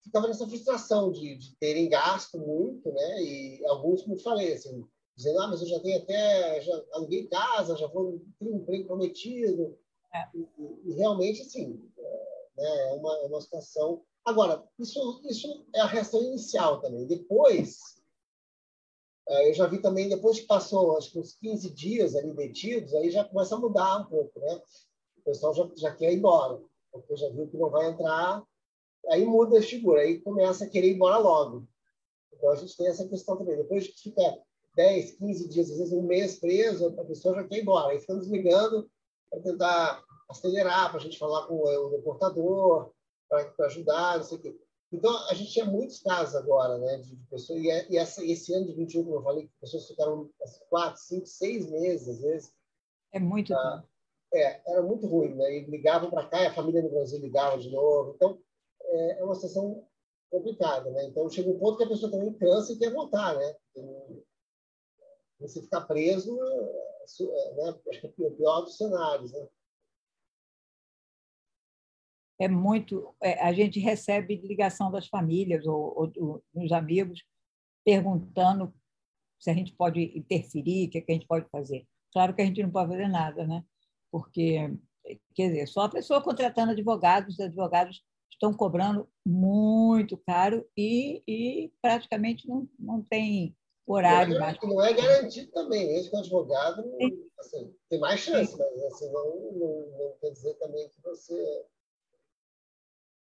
ficava nessa frustração de, de terem gasto muito, né? E alguns, como falei, assim, dizendo, ah, mas eu já tenho até, já aluguei casa, já vou ter um emprego prometido. É. E, e, realmente, assim, é, né, é, uma, é uma situação... Agora, isso, isso é a reação inicial também. Depois, é, eu já vi também, depois que passou, acho que uns 15 dias ali detidos, aí já começa a mudar um pouco, né? O pessoal já, já quer ir embora, porque já viu que não vai entrar aí muda a figura, aí começa a querer ir embora logo. Então a gente tem essa questão também. Depois que fica 10, 15 dias, às vezes um mês preso, a pessoa já quer ir embora. Aí ficamos ligando para tentar acelerar, para a gente falar com o deportador, para ajudar, não sei o quê. Então, a gente tinha muitos casos agora, né, de pessoas, e, é, e essa, esse ano de 21, como eu falei, pessoas ficaram quatro, cinco, seis meses, às vezes. É muito ah, É, era muito ruim, né? E ligavam para cá, e a família no Brasil ligava de novo. Então, é, é uma situação complicada, né? Então chega um ponto que a pessoa também cansa e quer voltar, né? Você ficar preso, né? acho que é o pior dos cenários. Né? É muito. É, a gente recebe ligação das famílias ou, ou dos amigos perguntando se a gente pode interferir, o que, é que a gente pode fazer. Claro que a gente não pode fazer nada, né? porque, quer dizer, só a pessoa contratando advogados, os advogados estão cobrando muito caro e, e praticamente não, não tem horário. Não é, não é garantido também, o advogado assim, tem mais chance, mas assim, não, não, não quer dizer também que você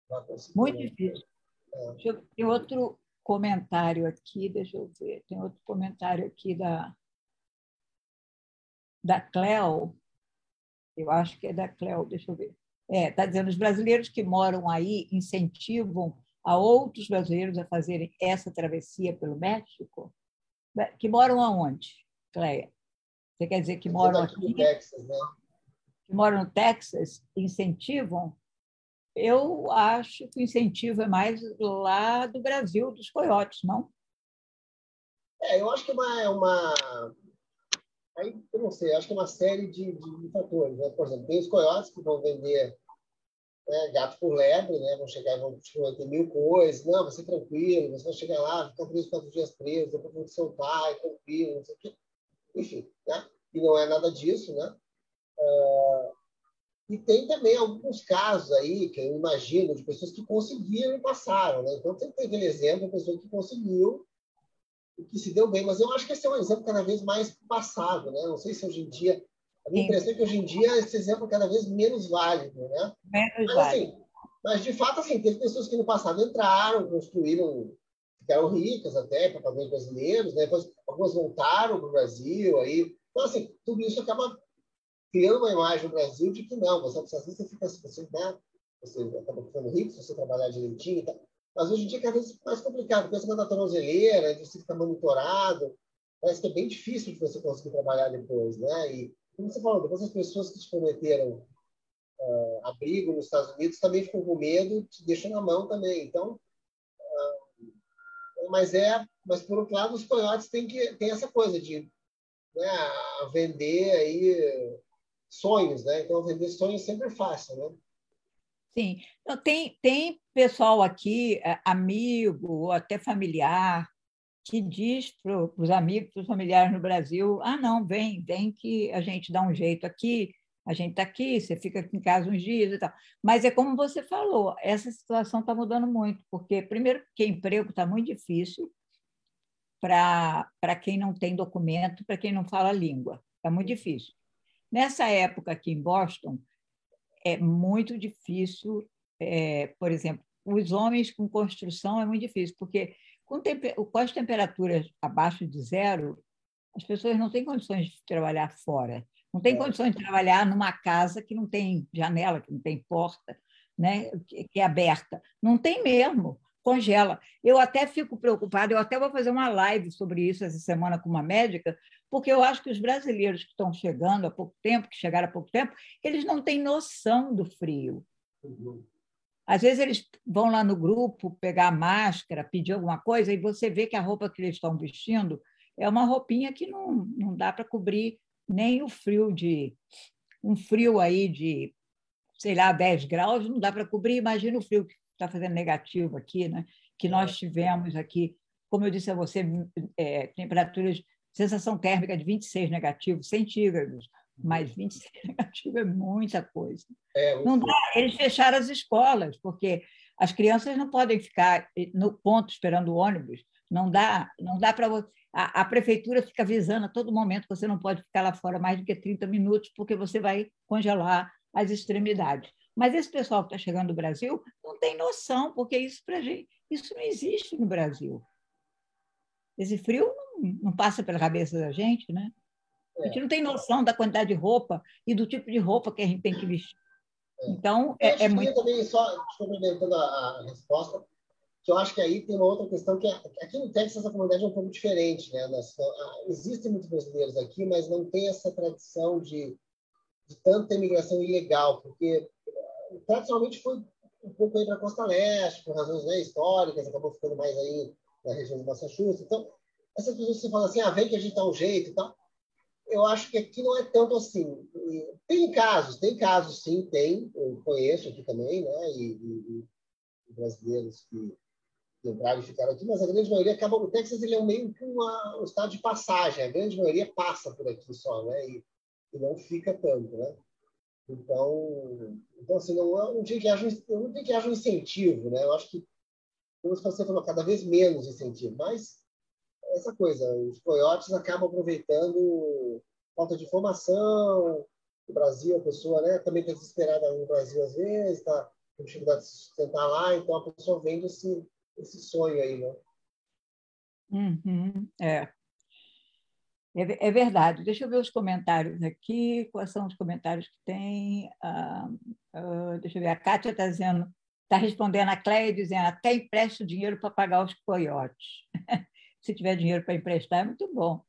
vai conseguir. Muito né? difícil. É. Tem outro comentário aqui, deixa eu ver, tem outro comentário aqui da, da Cleo, eu acho que é da Cleo, deixa eu ver. É, está dizendo, os brasileiros que moram aí incentivam a outros brasileiros a fazerem essa travessia pelo México? Que moram aonde, Cleia? Você quer dizer que moram aqui? No Texas, né? Que moram no Texas, incentivam? Eu acho que o incentivo é mais lá do Brasil, dos coiotes, não? É, eu acho que é uma, é uma Aí, eu não sei, acho que é uma série de, de fatores. Né? Por exemplo, tem os coiotes que vão vender né, gato por lebre, né? vão chegar e vão ter mil coisas. Não, ser tranquilo, você vai chegar lá, ficar três, quatro dias preso, depois vão te soltar, é tranquilo, não sei o quê. Enfim, né? e não é nada disso. Né? Uh, e tem também alguns casos aí, que eu imagino, de pessoas que conseguiram e passaram. Né? Então, tem aquele exemplo, a pessoa que conseguiu o que se deu bem, mas eu acho que esse é um exemplo cada vez mais passado, né? Não sei se hoje em dia, a minha Sim. impressão é que hoje em dia esse exemplo é cada vez menos válido, né? Menos mas, assim, mas de fato, assim, teve pessoas que no passado entraram, construíram, ficaram ricas até, padrões brasileiros, né? Depois algumas voltaram para o Brasil, aí, então assim, tudo isso acaba criando uma imagem no Brasil de que não, você, você fica, você, né? Você acaba ficando rico se você trabalhar direitinho e tal. Mas hoje em dia é cada vez mais complicado. Pensa na tornozeleira, você ficar monitorado. Parece que é bem difícil de você conseguir trabalhar depois, né? E, como você falou, depois as pessoas que te prometeram uh, abrigo nos Estados Unidos também ficam com medo, te deixam na mão também. Então, uh, mas é, mas por outro lado, os coiotes têm que tem essa coisa de né, vender aí sonhos, né? Então, vender sonhos sempre é fácil, né? Sim, então, tem, tem pessoal aqui, é, amigo até familiar, que diz para os amigos, para os familiares no Brasil: ah, não, vem, vem que a gente dá um jeito aqui, a gente está aqui, você fica aqui em casa uns dias e tal. Mas é como você falou, essa situação está mudando muito, porque, primeiro, que emprego está muito difícil para quem não tem documento, para quem não fala língua, está muito difícil. Nessa época aqui em Boston, é muito difícil, é, por exemplo, os homens com construção é muito difícil, porque com, com as temperaturas abaixo de zero, as pessoas não têm condições de trabalhar fora, não têm é. condições de trabalhar numa casa que não tem janela, que não tem porta, né, que é aberta. Não tem mesmo, congela. Eu até fico preocupada, eu até vou fazer uma live sobre isso essa semana com uma médica, porque eu acho que os brasileiros que estão chegando há pouco tempo, que chegaram há pouco tempo, eles não têm noção do frio. Às vezes eles vão lá no grupo pegar a máscara, pedir alguma coisa, e você vê que a roupa que eles estão vestindo é uma roupinha que não, não dá para cobrir nem o frio de. Um frio aí de, sei lá, 10 graus, não dá para cobrir. Imagina o frio que está fazendo negativo aqui, né? que nós é. tivemos aqui, como eu disse a você, é, temperaturas sensação térmica de 26 negativos centígrados, mas 26 negativo é muita coisa. É, não dá, eles fecharam as escolas, porque as crianças não podem ficar no ponto esperando o ônibus. Não dá, não dá para a, a, prefeitura fica avisando a todo momento que você não pode ficar lá fora mais do que 30 minutos, porque você vai congelar as extremidades. Mas esse pessoal que está chegando do Brasil não tem noção, porque isso, pra gente, isso não existe no Brasil. Esse frio não, não passa pela cabeça da gente, né? A gente não tem noção da quantidade de roupa e do tipo de roupa que a gente tem que vestir. É. Então, é, é muito. também, só complementando a, a, resposta, que eu acho que aí tem uma outra questão que é, aqui no Texas a comunidade é um pouco diferente, né? Nós, existem muitos brasileiros aqui, mas não tem essa tradição de, de tanta imigração ilegal, porque tradicionalmente foi um pouco aí para a costa leste, por razões né, históricas, acabou ficando mais aí na região de Massachusetts. Então, essas pessoas que falam assim, ah, vem que a gente dá um jeito e tal. Eu acho que aqui não é tanto assim. Tem casos, tem casos, sim, tem. Eu conheço aqui também, né? E, e, e brasileiros que, que entraram e ficaram aqui, mas a grande maioria acaba. O Texas ele é meio que uma, um estado de passagem. A grande maioria passa por aqui só, né? E, e não fica tanto, né? Então, então assim, não, não tem que haja, não que haja um incentivo, né? Eu acho que, como você falou, cada vez menos incentivo, mas essa coisa, os coiotes acabam aproveitando falta de informação, o Brasil, a pessoa né, também está desesperada no Brasil às vezes, está com dificuldade de se sustentar lá, então a pessoa vende esse, esse sonho aí, né? Uhum, é. É, é, verdade. Deixa eu ver os comentários aqui. Quais são os comentários que tem? Ah, ah, deixa eu ver. A Kátia está dizendo, está respondendo a Cleia, dizendo até empresto dinheiro para pagar os coiotes. Se tiver dinheiro para emprestar, é muito bom.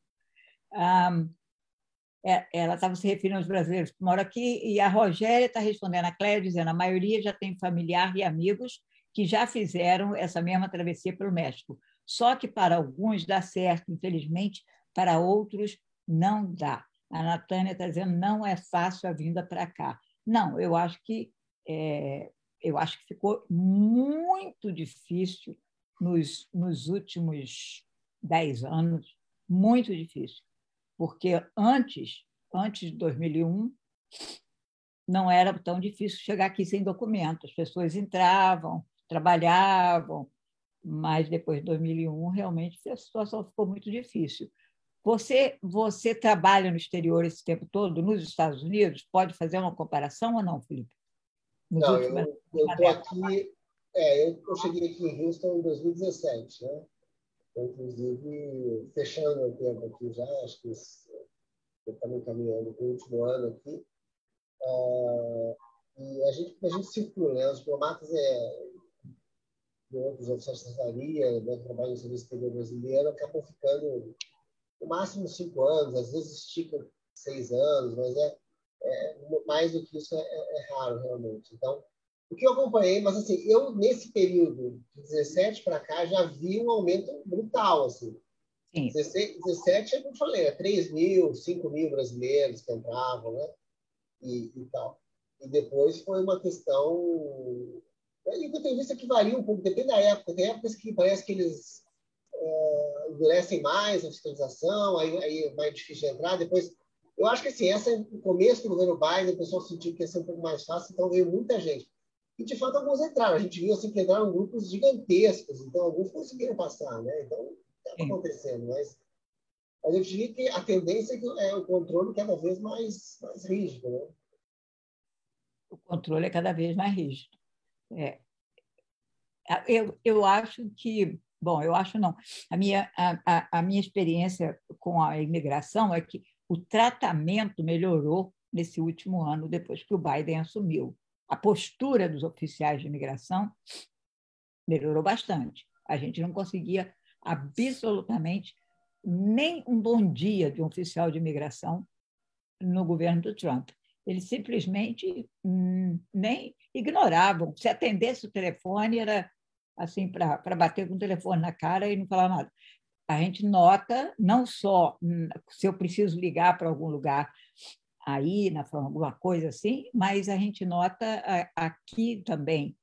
É, ela estava se referindo aos brasileiros que moram aqui, e a Rogéria está respondendo a Cleia, dizendo a maioria já tem familiar e amigos que já fizeram essa mesma travessia pelo México. Só que para alguns dá certo, infelizmente, para outros não dá. A Natânia está dizendo não é fácil a vinda para cá. Não, eu acho que é, eu acho que ficou muito difícil nos, nos últimos dez anos, muito difícil, porque antes, antes de 2001, não era tão difícil chegar aqui sem documento. As pessoas entravam, trabalhavam, mas depois de 2001, realmente a situação ficou muito difícil. Você, você trabalha no exterior esse tempo todo, nos Estados Unidos? Pode fazer uma comparação ou não, Felipe? Nos não, eu estou aqui. É, eu, eu, cheguei aqui em Houston em 2017, né? inclusive, fechando o tempo aqui já, acho que estamos caminhando para o último ano aqui. Uh, e a gente, a gente circula, né? Os diplomatas é, de outros oficiais de secretaria, né, que trabalham no Serviço Exterior Brasileiro, acabam ficando no máximo cinco anos, às vezes estica seis anos, mas é, é mais do que isso é, é, é, raro realmente. Então, o que eu acompanhei, mas assim, eu nesse período de 17 para cá já vi um aumento brutal, assim. Sim. 16, 17, como eu falei, é 3 mil, 5 mil brasileiros que entravam, né? E, e tal. E depois foi uma questão. E tem visto que varia um pouco, depende da época. Tem épocas que parece que eles é, endurecem mais a fiscalização, aí, aí é mais difícil de entrar. Depois, eu acho que assim, essa, no começo do governo Biden, o pessoal sentiu que ia ser um pouco mais fácil, então veio muita gente. E, de fato, alguns entraram. A gente viu assim, que entraram grupos gigantescos, então alguns conseguiram passar, né? Então, está acontecendo, mas, mas eu diria que a tendência é, é o controle cada vez mais, mais rígido, né? O controle é cada vez mais rígido. É. Eu, eu acho que Bom, eu acho não. A minha, a, a, minha experiência com a imigração é que o tratamento melhorou nesse último ano, depois que o Biden assumiu. A postura dos oficiais de imigração melhorou bastante. A gente não conseguia absolutamente nem um bom dia de um oficial de imigração no governo do Trump. Eles simplesmente hum, nem ignoravam. Se atendesse o telefone, era assim, para bater com o telefone na cara e não falar nada. A gente nota, não só hum, se eu preciso ligar para algum lugar aí, na alguma coisa assim, mas a gente nota aqui também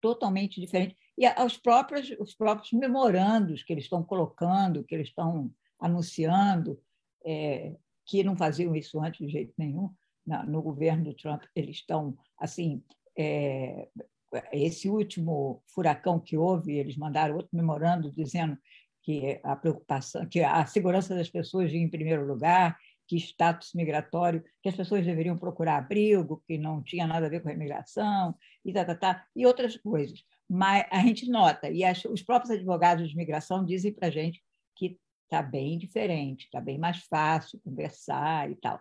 totalmente diferente. E os próprios, os próprios memorandos que eles estão colocando, que eles estão anunciando, é, que não faziam isso antes de jeito nenhum, no governo do Trump, eles estão assim é, esse último furacão que houve, eles mandaram outro memorando dizendo que a preocupação, que a segurança das pessoas em primeiro lugar, que status migratório, que as pessoas deveriam procurar abrigo, que não tinha nada a ver com a imigração, e, tá, tá, tá, e outras coisas. Mas a gente nota, e as, os próprios advogados de imigração dizem para a gente que está bem diferente, está bem mais fácil conversar e tal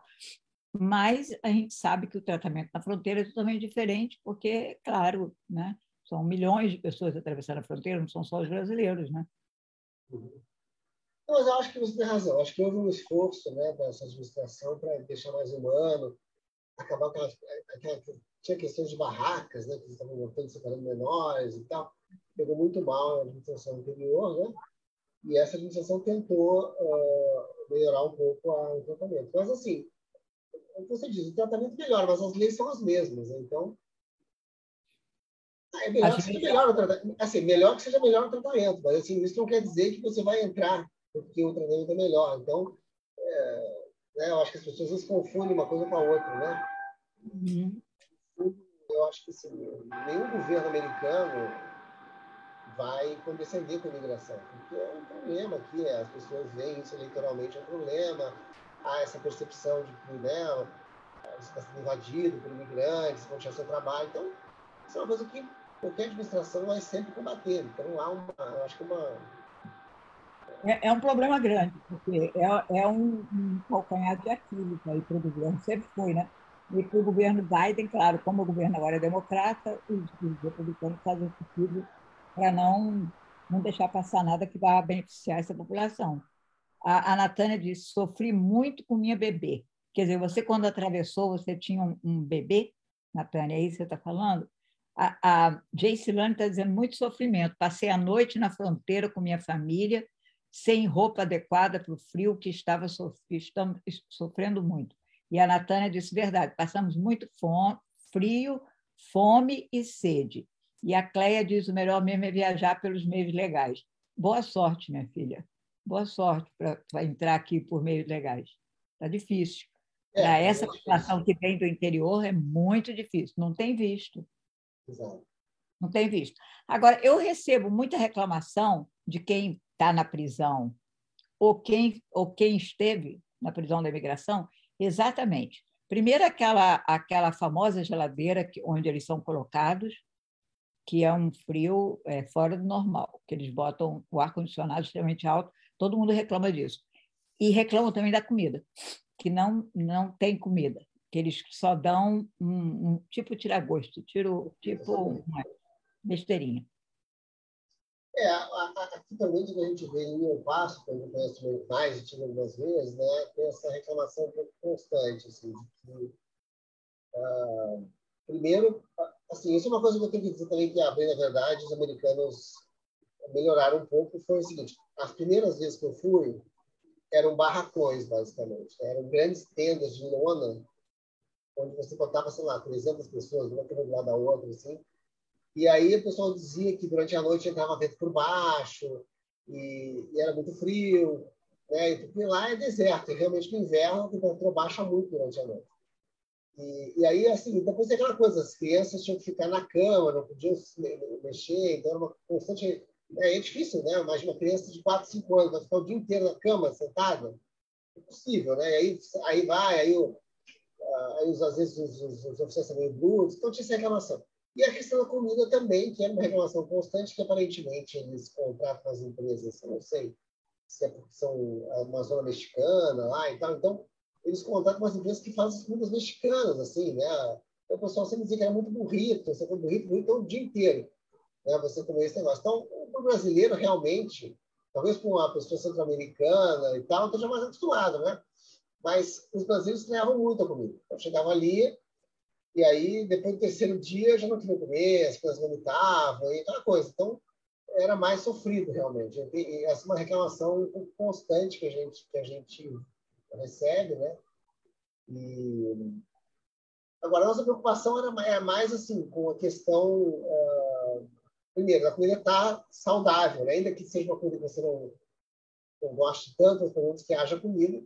mas a gente sabe que o tratamento na fronteira é totalmente diferente, porque, claro, né, são milhões de pessoas atravessando a fronteira, não são só os brasileiros, né? Mas eu acho que você tem razão. Acho que houve um esforço né, dessa administração para deixar mais humano, acabar com aquela, tinha questões de barracas, né, que estavam montando, separando menores e tal. Pegou muito mal a administração anterior, né? E essa administração tentou uh, melhorar um pouco a, o tratamento. Mas, assim, como você diz, o tratamento melhora, mas as leis são as mesmas. Né? Então, é melhor que seja melhor o tratamento. Assim, melhor que seja melhor o tratamento, mas assim, isso não quer dizer que você vai entrar porque o tratamento é melhor. Então, é, né, eu acho que as pessoas confundem uma coisa com a outra, né? Uhum. Eu acho que assim, nenhum governo americano vai condescender com a imigração, porque é um problema aqui, as pessoas veem isso eleitoralmente, é um problema, há essa percepção de que né, você está sendo invadido por imigrantes, vão tirar seu trabalho, então isso é uma coisa que qualquer administração vai sempre combater, então há uma, eu acho que uma... É, é um problema grande, porque é, é um, um calcanhar de Aquiles aí para o governo, sempre foi, né? E para o governo Biden, claro, como o governo agora é democrata, os, os republicanos fazem o possível para não, não deixar passar nada que vá beneficiar essa população. A, a Natânia disse: sofri muito com minha bebê. Quer dizer, você, quando atravessou, você tinha um, um bebê, Natânia, é isso que você está falando? A, a Jace Lane está dizendo muito sofrimento. Passei a noite na fronteira com minha família, sem roupa adequada para o frio, que estava estamos sofrendo muito. E a Natânia disse verdade, passamos muito frio, fome e sede. E a Cleia diz: o melhor mesmo é viajar pelos meios legais. Boa sorte, minha filha. Boa sorte para entrar aqui por meios legais. Está difícil. Para é essa população que vem do interior, é muito difícil. Não tem visto. Exato. Não tem visto. Agora, eu recebo muita reclamação de quem está na prisão ou quem, ou quem esteve na prisão da imigração, exatamente. Primeiro, aquela, aquela famosa geladeira que, onde eles são colocados, que é um frio é, fora do normal, que eles botam o ar-condicionado extremamente alto, todo mundo reclama disso. E reclamam também da comida, que não, não tem comida, que eles só dão um, um tipo tira-gosto, tiro, tipo uma besteirinha. É, aqui também que a gente vê em Rio Passo, quando conhece mais, a gente algumas vezes, né, tem essa reclamação constante, assim, de que, uh, primeiro, assim, isso é uma coisa que eu tenho que dizer também que, a bem na verdade, os americanos melhoraram um pouco, foi o seguinte, as primeiras vezes que eu fui, eram barracões, basicamente, né? eram grandes tendas de lona, onde você botava, sei lá, 300 pessoas, uma do lado da outra, assim, e aí o pessoal dizia que durante a noite entrava vento por baixo e, e era muito frio, né? Porque lá é deserto, e realmente no inverno a temperatura baixa muito durante a noite. E, e aí, assim, depois tem aquela coisa, as crianças tinham que ficar na cama, não podiam mexer, então era uma constante... É, é difícil, né? Imagina uma criança de 4, 5 anos, vai ficar o dia inteiro na cama, sentada. É possível, né? Aí, aí vai, aí, aí às vezes os, os, os oficiais são meio brutos, então tinha essa reclamação. E a questão da comida também, que era uma reclamação constante, que aparentemente eles contratam as empresas, eu não sei se é porque são uma zona mexicana lá e tal, então eles contratam umas empresas que fazem as comidas mexicanas, assim, né? Então, o pessoal sempre dizia que era muito burrito, você come burrito, burrito então, o dia inteiro, né? Você comer esse negócio. Então, para o brasileiro, realmente, talvez para uma pessoa centro-americana e tal, esteja mais acostumado, né? Mas os brasileiros ganhavam muito a comida. Então, chegava ali, e aí, depois do terceiro dia, eu já não queria comer, as coisas vomitavam e aquela coisa. Então, era mais sofrido, realmente. E essa é uma reclamação constante que a gente, que a gente recebe, né? E... Agora, nossa preocupação era é mais assim, com a questão... Primeiro, a comida está saudável, né? ainda que seja uma comida que você não, não goste tanto, pelo menos que haja comida.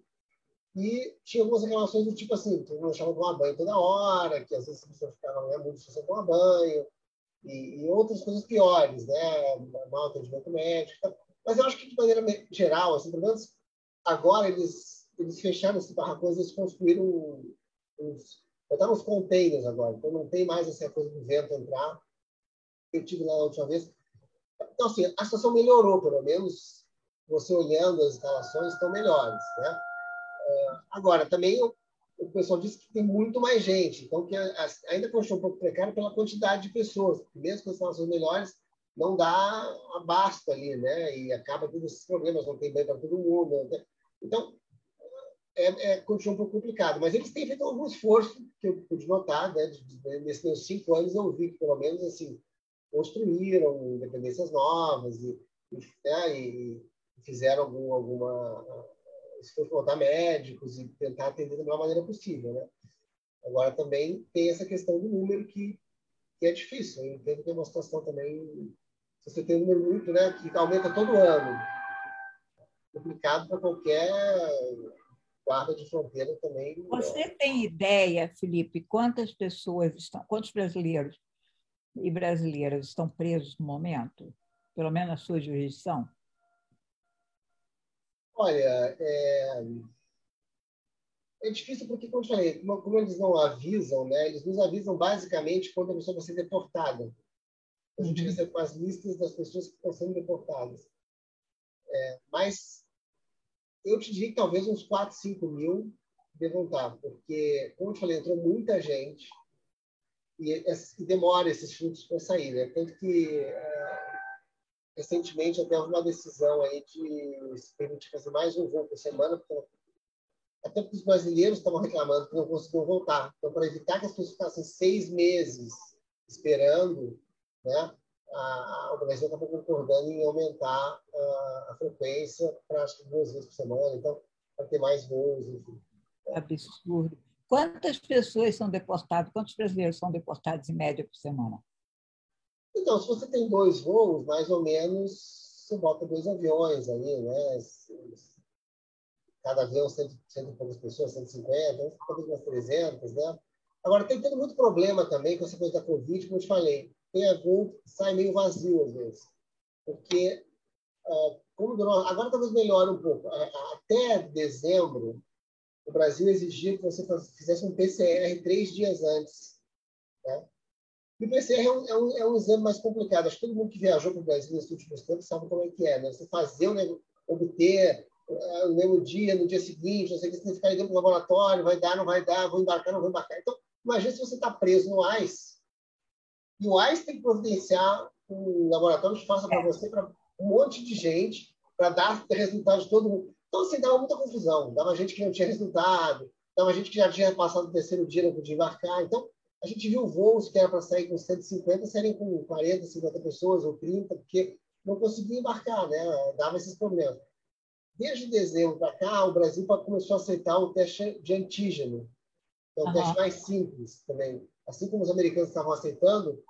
E tinha algumas reclamações do tipo assim, tu não deixava tomar banho toda hora, que às vezes a pessoa ficava né, muito sem tomar banho, e, e, outras coisas piores, né? Mal atendimento médico. Tá? Mas eu acho que de maneira geral, assim, pelo menos agora eles, eles fecharam esse barracões, eles construíram uns. Botaram uns containers agora, então não tem mais essa coisa do vento entrar. Eu tive lá na última vez. Então, assim, a situação melhorou, pelo menos você olhando as instalações estão melhores, né? Agora, também o, pessoal disse que tem muito mais gente, então que ainda continua um pouco precário pela quantidade de pessoas, mesmo com as instalações melhores, não dá abasto ali, né? E acaba tendo esses problemas, não tem banho para todo mundo. Então, é, é, continua um pouco complicado. Mas eles têm feito algum esforço, que eu pude notar, né? Nesses meus cinco anos, eu vi que, pelo menos, assim, construíram independências novas e, e, né? e fizeram algum, alguma se for botar médicos e tentar atender da melhor maneira possível, né? Agora também tem essa questão do número que, que é difícil. Eu entendo que é uma situação também se você tem um número muito, né, que aumenta todo ano, complicado para qualquer guarda de fronteira também. Você tem ideia, Felipe, quantas pessoas estão, quantos brasileiros e brasileiras estão presos no momento, pelo menos na sua jurisdição? Olha, é, é difícil porque, como eu falei, como, como, eles não avisam, né, eles nos avisam basicamente quando a pessoa vai ser deportada. A gente uhum. recebe as listas das pessoas que estão sendo deportadas. É, mas eu te diria que talvez uns 4, 5 mil devam estar, porque, como eu falei, entrou muita gente e, e demora esses fluxos para sair. Né? Tanto que, é, recentemente, até houve uma decisão aí de se permitir fazer mais um voo por semana, porque, até porque os brasileiros estavam reclamando que não conseguiam voltar. Então, para evitar que as pessoas ficassem seis meses esperando, né? a, o Brasil acabou concordando em aumentar a, a frequência para acho que duas vezes por semana, então para ter mais voos, enfim. Absurdo. Quantas pessoas são deportadas, quantos brasileiros são deportados em média por semana? Então, se você tem dois voos, mais ou menos, você bota dois aviões aí, né? Cada avião, cento, cento e poucas pessoas, 150, talvez umas 300, né? Agora, tem tendo muito problema também com essa coisa da Covid, como eu te falei tem algum sai meio vazio às vezes. Porque, uh, como agora talvez melhore um pouco. Até dezembro, o Brasil exigia que você fizesse um PCR três dias antes. Né? E o PCR é um, é, um, é um, exame mais complicado. Acho que todo mundo que viajou para o Brasil nesses últimos tempos sabe como é que é. Né? Você fazer, um, obter no mesmo dia, no dia seguinte, não sei o que, você tem que ficar dentro do laboratório, vai dar, não vai dar, vou embarcar, não vou embarcar. Então, imagina se você está preso no ICE e o Einstein tem que providenciar um laboratório que faça para você, para um monte de gente, para dar resultados de todo mundo. Então, assim, dava muita confusão. Dava gente que não tinha resultado, dava gente que já tinha passado o terceiro dia, não podia embarcar. Então, a gente viu voos que era para sair com 150, saírem com 40, 50 pessoas ou 30, porque não conseguia embarcar, né? Dava esses problemas. Desde dezembro para cá, o Brasil começou a aceitar o teste de antígeno, que é o uhum. teste mais simples também assim como os americanos estavam aceitando.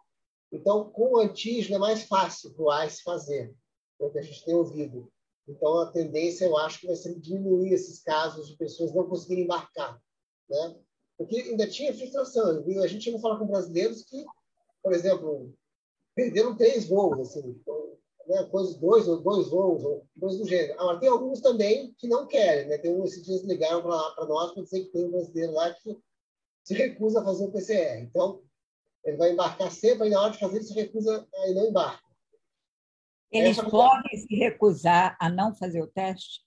Então, com o antígeno é mais fácil para o ICE fazer, é o que a gente tem ouvido. Então, a tendência, eu acho, que vai ser diminuir esses casos de pessoas não conseguirem embarcar. Né? Porque ainda tinha frustração. A gente não fala com brasileiros que, por exemplo, perderam três voos, assim, né? coisas, dois, dois voos, ou coisas do gênero. Agora, tem alguns também que não querem. Né? Tem um, esses dias ligaram para nós para dizer que tem um brasileiro lá que se recusa a fazer o PCR. Então, ele vai embarcar sempre, e na hora de fazer, ele se recusa e não embarca. Eles Essa podem se recusar a não fazer o teste?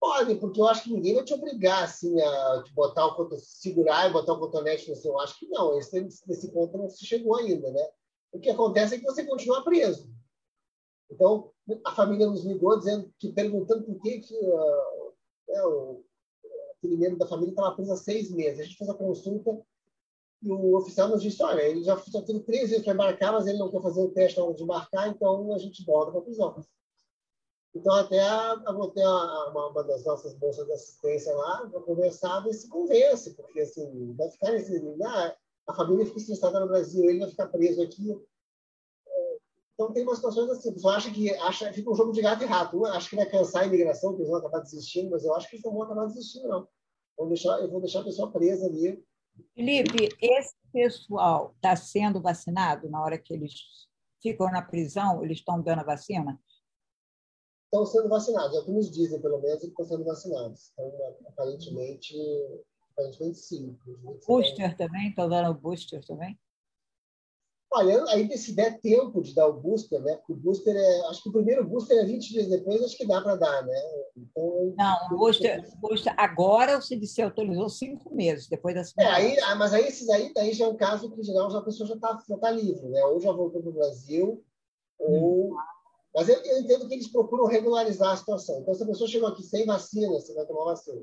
Podem, porque eu acho que ninguém vai te obrigar assim, a te botar o segurar e botar o cotonete no seu. Eu acho que não, esse, nesse ponto não se chegou ainda. Né? O que acontece é que você continua preso. Então, a família nos ligou dizendo que perguntando por que, que uh, o, aquele membro da família estava preso há seis meses. A gente fez a consulta e o oficial nos disse: olha, ele já, teve três vezes para embarcar, mas ele não quer fazer o teste na hora de embarcar, então a gente volta para a prisão. Então, até a, a, uma, uma, das nossas bolsas de assistência lá, para conversar, e se convence, porque assim, vai ficar nesse. Ah, a família fica estressada no Brasil, ele vai ficar preso aqui. Então, tem umas situações assim. O pessoal acha que acha, fica um jogo de gato e rato. acho que vai cansar a imigração, que eles vão acabar desistindo, mas eu acho que eles não vão acabar desistindo, não. Vou deixar, eu vou deixar a pessoa presa ali. Felipe, esse pessoal está sendo vacinado na hora que eles ficam na prisão? Eles estão dando a vacina? Estão sendo vacinados, é que nos dizem, pelo menos, que estão sendo vacinados. Então, aparentemente, aparentemente sim. Booster também? Estão dando booster também? Olha, aí se der tempo de dar o booster, né? Porque o booster é. Acho que o primeiro booster é 20 dias depois, acho que dá para dar, né? Então, Não, o booster, booster, agora o CDC autorizou cinco meses depois da segunda. É, aí, ah, mas aí esses aí daí já é um caso que geral já a pessoa já está já tá livre, né? Ou já voltou para o Brasil, ou. Hum. Mas eu, eu, entendo que eles procuram regularizar a situação. Então, se a pessoa chegou aqui sem vacina, você vai tomar vacina.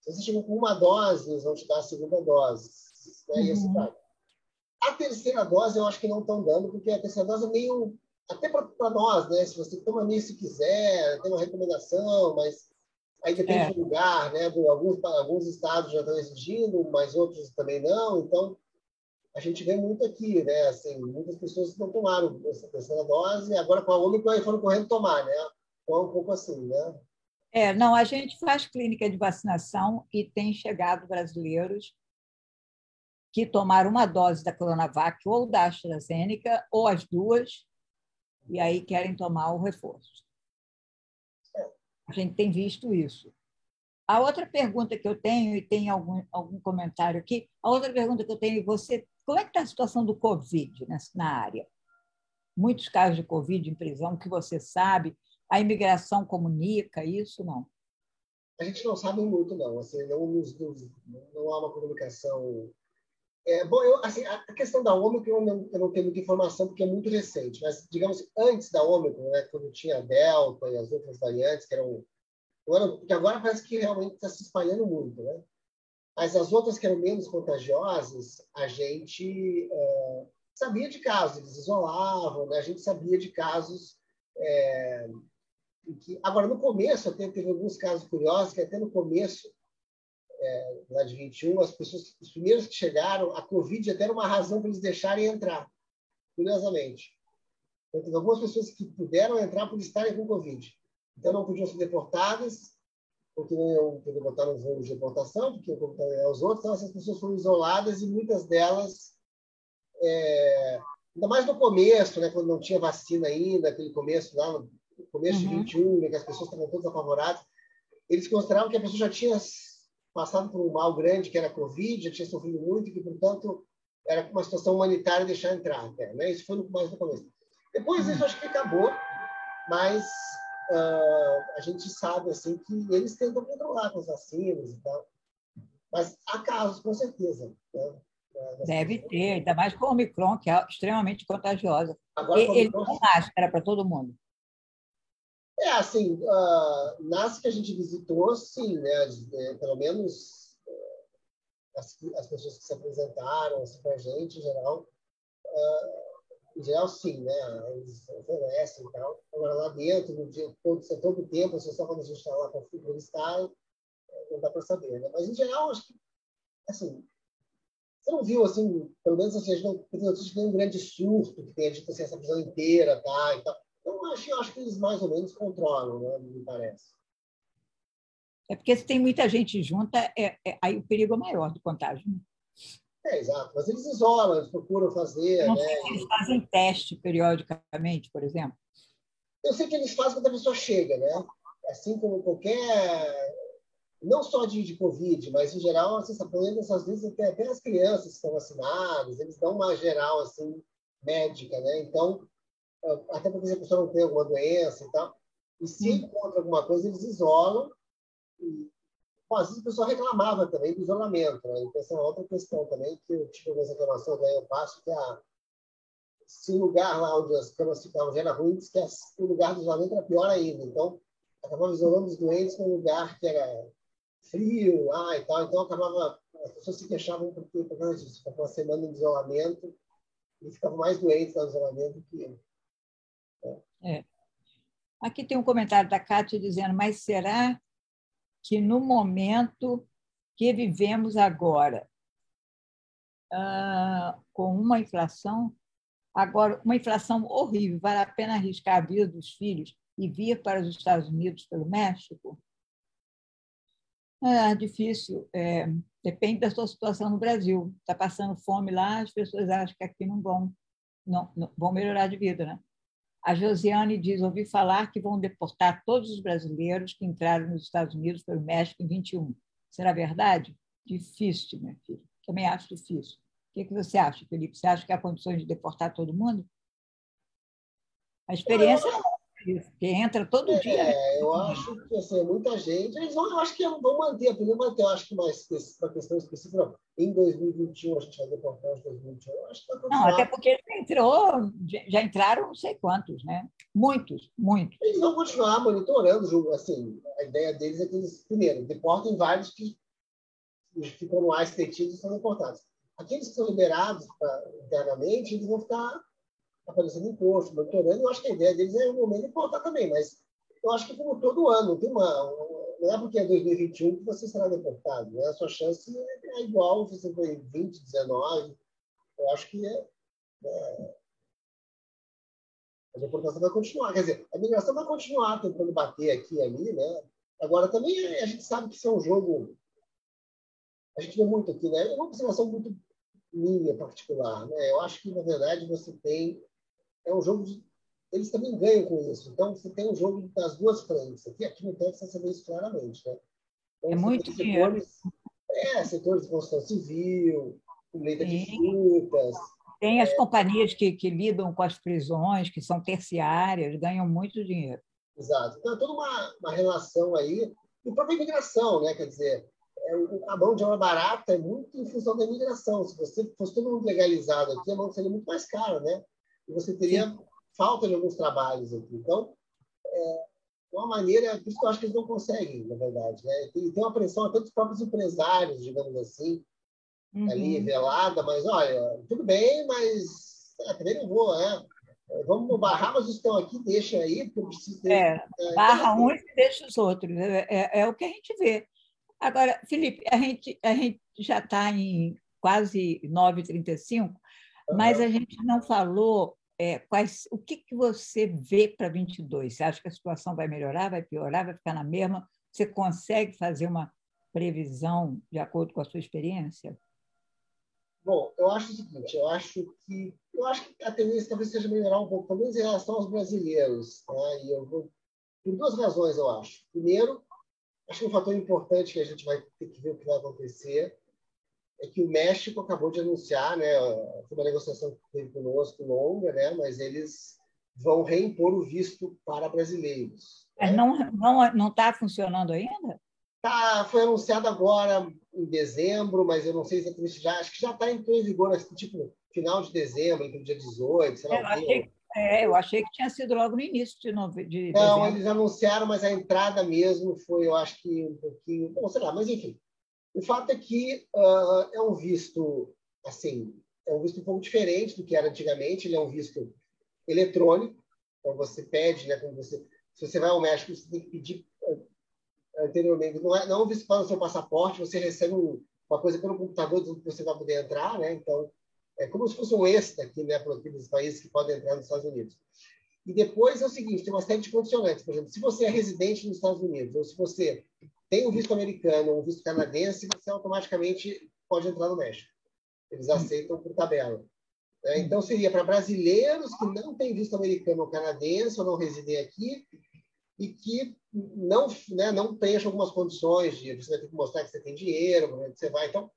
Se você chegou com uma dose, eles vão te dar a segunda dose. Né? E esse cara. A terceira dose eu acho que não estão dando, porque a terceira dose é meio. até para nós, né? Se você toma nisso se quiser, tem uma recomendação, mas aí depende é. do lugar, né? Alguns, alguns estados já estão exigindo, mas outros também não. Então, a gente vê muito aqui, né? Assim, muitas pessoas não tomaram essa terceira dose, e agora com a Omicron aí foram correndo tomar, né? Então, é um pouco assim, né? É, não, a gente faz clínica de vacinação e tem chegado brasileiros que tomaram uma dose da Coronavac ou da AstraZeneca, ou as duas, e aí querem tomar o reforço. A gente tem visto isso. A outra pergunta que eu tenho, e tem algum, algum comentário aqui, a outra pergunta que eu tenho, você, como é que está a situação do Covid na área? Muitos casos de Covid em prisão, que você sabe, a imigração comunica isso, não? A gente não sabe muito, não. Assim, não, não há uma comunicação é, bom, eu, assim, a questão da Ômicron eu não, eu não tenho muita informação porque é muito recente, mas, digamos, antes da Ômicron, né, quando tinha a Delta e as outras variantes, que eram. Porque agora parece que realmente está se espalhando muito, né? Mas as outras que eram menos contagiosas, a gente é, sabia de casos, eles isolavam, né? a gente sabia de casos. É, que, agora, no começo, até teve alguns casos curiosos, que até no começo é, lá de 21, as pessoas, os primeiros que chegaram, a Covid até era uma razão para eles deixarem entrar, curiosamente. Então, teve algumas pessoas que puderam entrar por estarem com Covid. Então, não podiam ser deportadas, porque não iam poder botar nos voos de deportação, porque iam os outros. Então, essas pessoas foram isoladas e muitas delas, é, ainda mais no começo, né, quando não tinha vacina ainda, aquele começo lá, no começo uhum. de 21, né, que as pessoas estavam todas apavoradas, eles consideravam que a pessoa já tinha passado por um mal grande que era a Covid, já tinha sofrido muito, e que, portanto, era uma situação humanitária deixar entrar até. Né? Isso foi mais no começo. Depois disso, acho que acabou, mas uh, a gente sabe assim que eles tentam controlar com as vacinas e tal. Mas há casos, com certeza. Né? Deve ter, ainda mais com o Omicron, que é extremamente contagiosa. Agora, ele não máscara para todo mundo. É, assim, uh, nas que a gente visitou, sim, né? É, pelo menos uh, as, as, pessoas que se apresentaram assim, para a gente, em geral, uh, em geral, sim, né? Eles oferecem e tal. Agora, lá dentro, no dia, todo, todo o tempo, só quando a gente está lá para entrevistar, não dá para saber, né? Mas, em geral, acho que, assim, você não viu, assim, pelo menos assim, a gente não de um grande surto que tenha dito assim, essa prisão inteira, tá? E tal então, acho, acho que eles mais ou menos controlam, né? me parece. É porque se tem muita gente junta, é, é, aí o perigo é maior do contágio. Né? É, exato. Mas eles isolam, eles procuram fazer. não né? sei se eles fazem teste periodicamente, por exemplo. Eu sei que eles fazem quando a pessoa chega, né? Assim como qualquer. Não só de, de Covid, mas em geral, assim, essas vezes até, até as crianças que estão vacinadas, eles dão uma geral assim, médica, né? Então, até porque a pessoa não tem alguma doença e tal. E se encontra alguma coisa, eles isolam. E, às vezes o pessoal reclamava também do isolamento. Né? Então, essa é uma outra questão também, que eu tive algumas reclamações, daí eu passo, que a, se o lugar lá onde as camas ficavam já era ruim, o lugar do isolamento era pior ainda. Então, acabava isolando os doentes num lugar que era frio ah, e tal. Então, acabava, as pessoas se queixavam porque, por causa disso, ficava uma semana de isolamento e ficavam mais doentes no isolamento que é. Aqui tem um comentário da Cátia dizendo: mas será que no momento que vivemos agora, ah, com uma inflação, agora uma inflação horrível, vale a pena arriscar a vida dos filhos e vir para os Estados Unidos pelo México? É difícil. É, depende da sua situação no Brasil. Está passando fome lá, as pessoas acham que aqui não vão, não, não vão melhorar de vida, né? A Josiane diz: ouvi falar que vão deportar todos os brasileiros que entraram nos Estados Unidos pelo México em 21. Será verdade? Difícil, minha filha. Também acho difícil. O que, você acha, Felipe? Você acha que há condições de deportar todo mundo? A experiência porque entra todo é, dia. Né? Eu acho que assim, muita gente. Eles vão, eu acho que vão manter, primeiro manter, eu acho que mais para questão específica, em 2021 a gente vai deportar os 2021. Eu acho que tá não, até porque entrou, já entraram não sei quantos, né? Muitos, muitos. Eles vão continuar monitorando, assim, a ideia deles é que eles, primeiro, deportem vários que ficam no ar e são deportados. Aqueles que são liberados pra, internamente, eles vão ficar aparecendo imposto, monitorando. Eu acho que a ideia deles é um momento de voltar também, mas eu acho que como todo ano, tem uma, não é porque é 2021 que você será deportado. Né? A sua chance é igual se você foi 20, 19. Eu acho que é, é, a deportação vai continuar. Quer dizer, a migração vai continuar tentando bater aqui e ali. Né? Agora, também a gente sabe que isso é um jogo. A gente vê muito aqui, né? É uma observação muito minha particular. Né? Eu acho que, na verdade, você tem. É um jogo de eles também ganham com isso. Então, você tem um jogo das duas frentes. Aqui, aqui no Texas você vê isso claramente. Né? Então, é muito dinheiro. É, setores de construção civil, colheita de frutas. Tem as é, companhias que, que lidam com as prisões, que são terciárias, ganham muito dinheiro. Exato. Então, é toda uma, uma relação aí. E própria imigração, né? Quer dizer, é, a mão de obra barata é muito em função da imigração. Se você fosse todo mundo legalizado aqui, a mão seria muito mais cara, né? E você teria Sim falta de alguns trabalhos aqui. Então, é uma maneira, por isso que eu acho que eles não conseguem, na verdade. Né? E tem uma pressão até dos próprios empresários, digamos assim, uhum. ali velada, mas olha, tudo bem, mas é, também não vou, né? Vamos barrar, mas estão aqui, deixa aí, porque eu preciso ter. É, é barra então, uns e deixa os outros. É, é, é, o que a gente vê. Agora, Felipe, a gente, a gente já está em quase 9h35, uhum. mas a gente não falou é, quais, o que, que você vê para 22? Você acha que a situação vai melhorar, vai piorar, vai ficar na mesma? Você consegue fazer uma previsão de acordo com a sua experiência? Bom, eu acho o seguinte, eu acho que eu acho que a tendência talvez seja melhorar um pouco, pelo menos em relação aos brasileiros, né? E eu vou por duas razões, eu acho. Primeiro, acho que um fator importante que a gente vai ter que ver o que vai acontecer é que o México acabou de anunciar, né, foi uma negociação que teve conosco longa, né, mas eles vão reimpor o visto para brasileiros. Mas né? não não não está funcionando ainda? Tá, foi anunciado agora em dezembro, mas eu não sei exatamente já, acho que já está em vigor, assim, tipo final de dezembro, entre o dia 18, sei lá. Eu achei, é, eu achei que tinha sido logo no início de, nove, de Não, dezembro. eles anunciaram, mas a entrada mesmo foi, eu acho que um pouquinho, bom, sei lá, mas enfim, o fato é que uh, é um visto, assim, é um visto um pouco diferente do que era antigamente. Ele é um visto eletrônico. Então você pede, né? Quando você, se você vai ao México, você tem que pedir uh, anteriormente. Não é, não é um visto para o seu passaporte. Você recebe um, uma coisa pelo computador que você vai poder entrar, né? Então é como se fosse um extra aqui, né? Para aqueles países que podem entrar nos Estados Unidos. E depois é o seguinte, tem uma série de condicionantes. Por exemplo, se você é residente nos Estados Unidos ou se você tem um visto americano um visto canadense, você automaticamente pode entrar no México. Eles aceitam por tabela. É, então, seria para brasileiros que não têm visto americano ou canadense ou não residem aqui e que não, né, não preenchem algumas condições de você ter que mostrar que você tem dinheiro, que você vai. Então,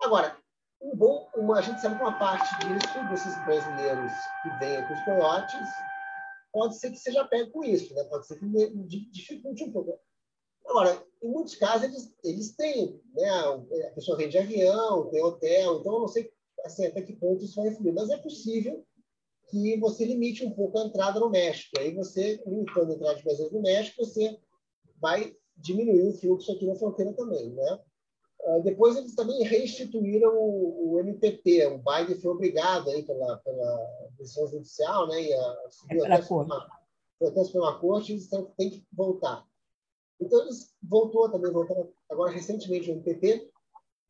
agora, um bom, uma, a gente sabe que uma parte disso, desses brasileiros que vêm com os coiotes, pode ser que seja pego com isso, né? pode ser que dificulte um pouco. Agora, em muitos casos, eles, eles têm, né? a pessoa vem de avião, tem hotel, então eu não sei assim, até que ponto isso vai influir, mas é possível que você limite um pouco a entrada no México. Aí você, limitando a entrada de brasileiros no México, você vai diminuir o fluxo aqui na fronteira também, né? Uh, depois eles também reinstituíram o, o, MPP, o Biden foi obrigado aí pela, pela decisão judicial, né? E a, subiu é até, foi até a Suprema Corte, eles têm que voltar. Então, eles voltou também, voltaram agora recentemente o MPP.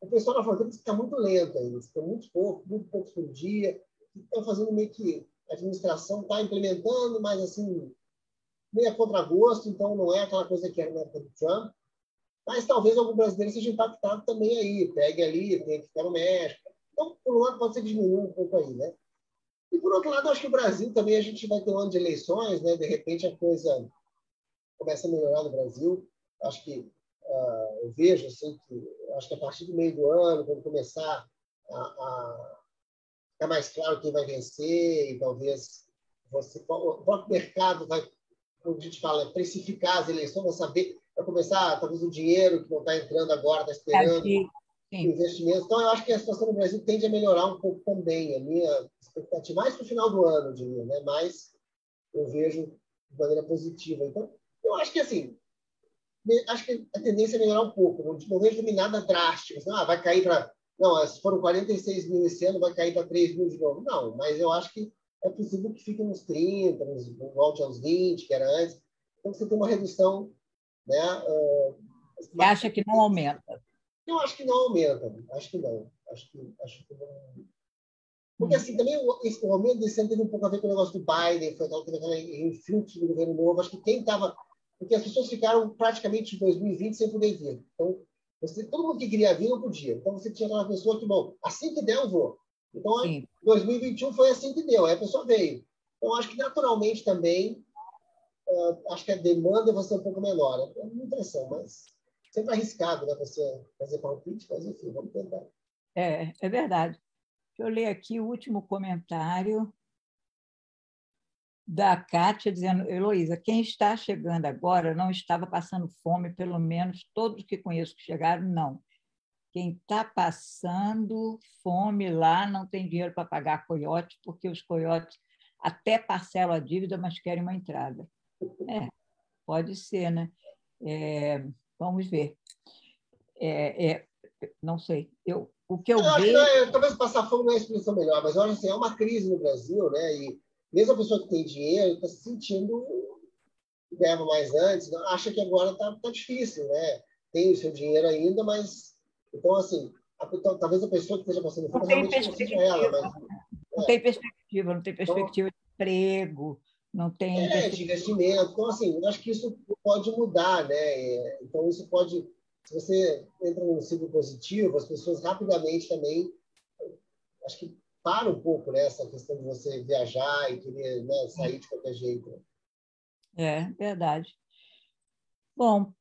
O pessoal na fronteira está muito lento ainda, está muito pouco, muito poucos por dia. Estão fazendo meio que a administração está implementando, mas assim, meio a contragosto, então não é aquela coisa que era na época do Trump. Mas talvez algum brasileiro seja impactado também aí, pegue ali, tenha que ficar no México. Então, por um lado, pode ser que diminua um pouco aí, né? E por outro lado, acho que o Brasil também, a gente vai ter um ano de eleições, né? De repente a coisa começa a melhorar no Brasil. Acho que uh, eu vejo assim que acho que a partir do meio do ano, quando começar a, a ficar mais claro quem vai vencer e talvez você o próprio mercado vai, como a gente fala, precificar as eleições, vai saber, vai começar talvez o dinheiro que não está entrando agora, está esperando Sim. investimentos. Então eu acho que a situação no Brasil tende a melhorar um pouco também. A minha expectativa mais para o final do ano, eu diria, né? Mas eu vejo de maneira positiva. Então eu acho que assim, acho que a tendência é melhorar um pouco. Não, vejo nada drástico. Assim, ah, vai cair para. Não, se foram 46 mil esse ano, vai cair para 3 mil de novo. Não, mas eu acho que é possível que fique nos 30, nos, volte aos 20, que era antes. Então, você tem uma redução. Né, uh, você acha que não aumenta? Eu acho que não aumenta. Acho que não. Acho que, acho que não. Porque, hum. assim, também esse aumento desse ano teve um pouco a ver com o negócio do Biden, foi aquela, influxo do governo novo. Acho que quem estava. Porque as pessoas ficaram praticamente em 2020 sem poder vir. Então, você, todo mundo que queria vir não podia. Então, você tinha aquela pessoa que, bom, assim que der, eu vou. Então, Sim. 2021 foi assim que deu, aí a pessoa veio. Então, acho que naturalmente também, uh, acho que a demanda vai ser um pouco menor. É uma impressão, mas sempre arriscado, né? Você fazer palpite, mas enfim, vamos tentar. É, é verdade. Deixa eu ler aqui o último comentário da Kátia, dizendo: Heloísa, quem está chegando agora não estava passando fome, pelo menos todos que conheço que chegaram, não. Quem está passando fome lá não tem dinheiro para pagar coiote, porque os coiotes até parcelam a dívida, mas querem uma entrada. É, pode ser, né? É, vamos ver. É, é, não sei. Eu, o que eu, eu vejo... É, talvez passar fome não é a expressão melhor, mas olha assim, é uma crise no Brasil, né? E mesmo a pessoa que tem dinheiro está se sentindo ganhava mais antes, acha que agora está tá difícil, né? Tem o seu dinheiro ainda, mas então, assim, a, então, talvez a pessoa que esteja passando fome realmente ela. Mas, não é. tem perspectiva, não tem então perspectiva então, de emprego, não tem. É, de investimento. Então, assim, eu acho que isso pode mudar, né? Então, isso pode. Se você entra num ciclo positivo, as pessoas rapidamente também. Acho que para um pouco né, essa questão de você viajar e querer né, sair de qualquer jeito. É, verdade. Bom,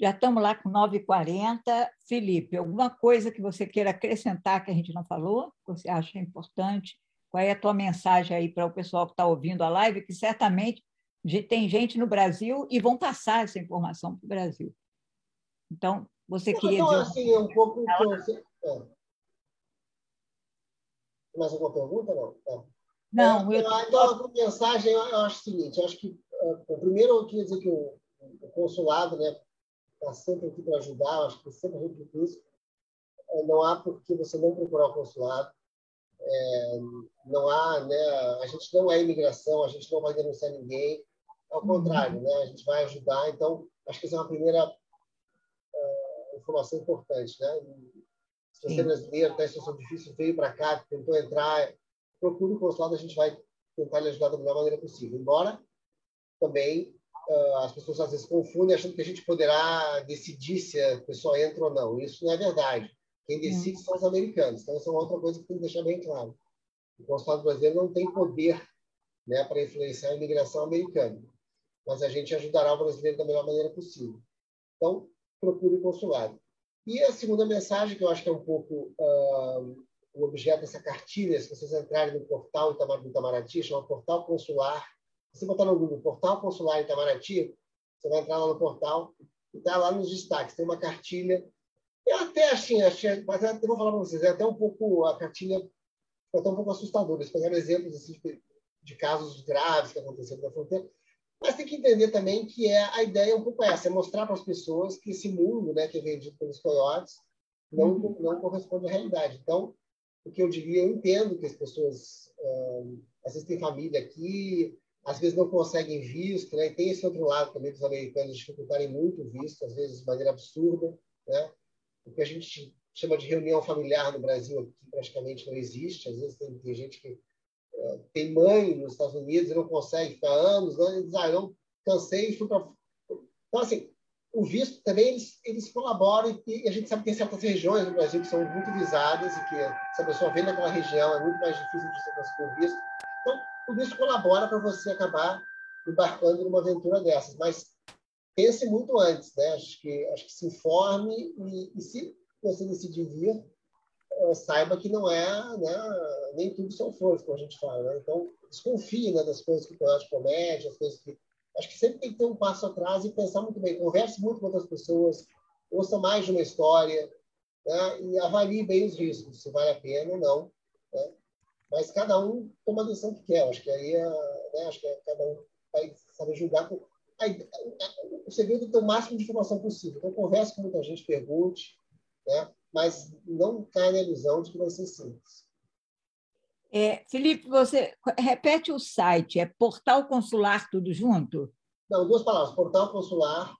já estamos lá com 9h40. Felipe, alguma coisa que você queira acrescentar que a gente não falou, que você acha importante? Qual é a tua mensagem aí para o pessoal que está ouvindo a live, que certamente tem gente no Brasil e vão passar essa informação para o Brasil. Então, você queria então, dizer... assim, é um pouco... É. Mais alguma pergunta? Não. É. Não, eu... Então, a mensagem, eu acho o seguinte, eu acho que, é, primeiro, eu queria dizer que o, o consulado, né, está sempre aqui para ajudar, acho que sempre repito isso. É, não há por que você não procurar o consulado. É, não há, né, a gente não é imigração, a gente não vai denunciar ninguém. Ao uhum. contrário, né, a gente vai ajudar. Então, acho que essa é uma primeira uh, informação importante. Né? Se você é brasileiro, está em situação difícil, veio para cá, tentou entrar, procure o consulado, a gente vai tentar lhe ajudar da melhor maneira possível. Embora também ah, as pessoas às vezes confundem achando que a gente poderá decidir se a pessoa entra ou não. Isso não é verdade. Quem decide são os americanos. Então, isso é outra coisa que tem que deixar bem claro. O consulado brasileiro não tem poder né, para influenciar a imigração americana, mas a gente ajudará o brasileiro da melhor maneira possível. Então, procure o consulado. E a segunda mensagem, que eu acho que é um pouco uh, o objeto dessa cartilha, se vocês entrarem no portal do Itamaraty, chama Portal Consular você botar no Google Portal Consular Itamaraty, você vai entrar lá no portal e está lá nos destaques. Tem uma cartilha. Eu até achei, achei mas até vou falar para vocês, é até um pouco, a cartilha foi até um pouco assustadora. Eles pegaram exemplos assim, de, de casos graves que aconteceram na fronteira. Mas tem que entender também que é a ideia é um pouco essa, é mostrar para as pessoas que esse mundo né, que é vendido pelos coiotes não, uhum. não corresponde à realidade. Então, o que eu diria, eu entendo que as pessoas, uh, às vezes, têm família aqui, às vezes não conseguem visto, né? E tem esse outro lado também dos americanos dificultarem muito o visto, às vezes de maneira absurda, né? O que a gente chama de reunião familiar no Brasil aqui praticamente não existe. Às vezes tem, tem gente que tem mãe nos Estados Unidos e não consegue ficar anos, né? e diz, ah, eu cansei e fui para... Então, assim, o visto também, eles, eles colaboram e a gente sabe que tem certas regiões no Brasil que são muito visadas e que se a pessoa vem naquela região é muito mais difícil de você conseguir o visto. Então, tudo isso colabora para você acabar embarcando numa aventura dessas. Mas pense muito antes, né? Acho que, acho que se informe e, e se você decidir vir, saiba que não é, né, nem tudo são flores, como a gente fala. Né? Então, desconfie né, das coisas que o Coyote comete, as coisas que... Acho que sempre tem que ter um passo atrás e pensar muito bem. Converse muito com outras pessoas, ouça mais de uma história né, e avalie bem os riscos, se vale a pena ou não. Né? Mas cada um toma a decisão que quer. Acho que aí é, né, acho que é, cada um vai saber julgar. Com... o segredo é ter o máximo de informação possível. Então, converse com muita gente, pergunte, né? Mas não caia na ilusão de que vai ser simples. É, Felipe, você repete o site, é Portal Consular tudo junto? Não, duas palavras, Portal Consular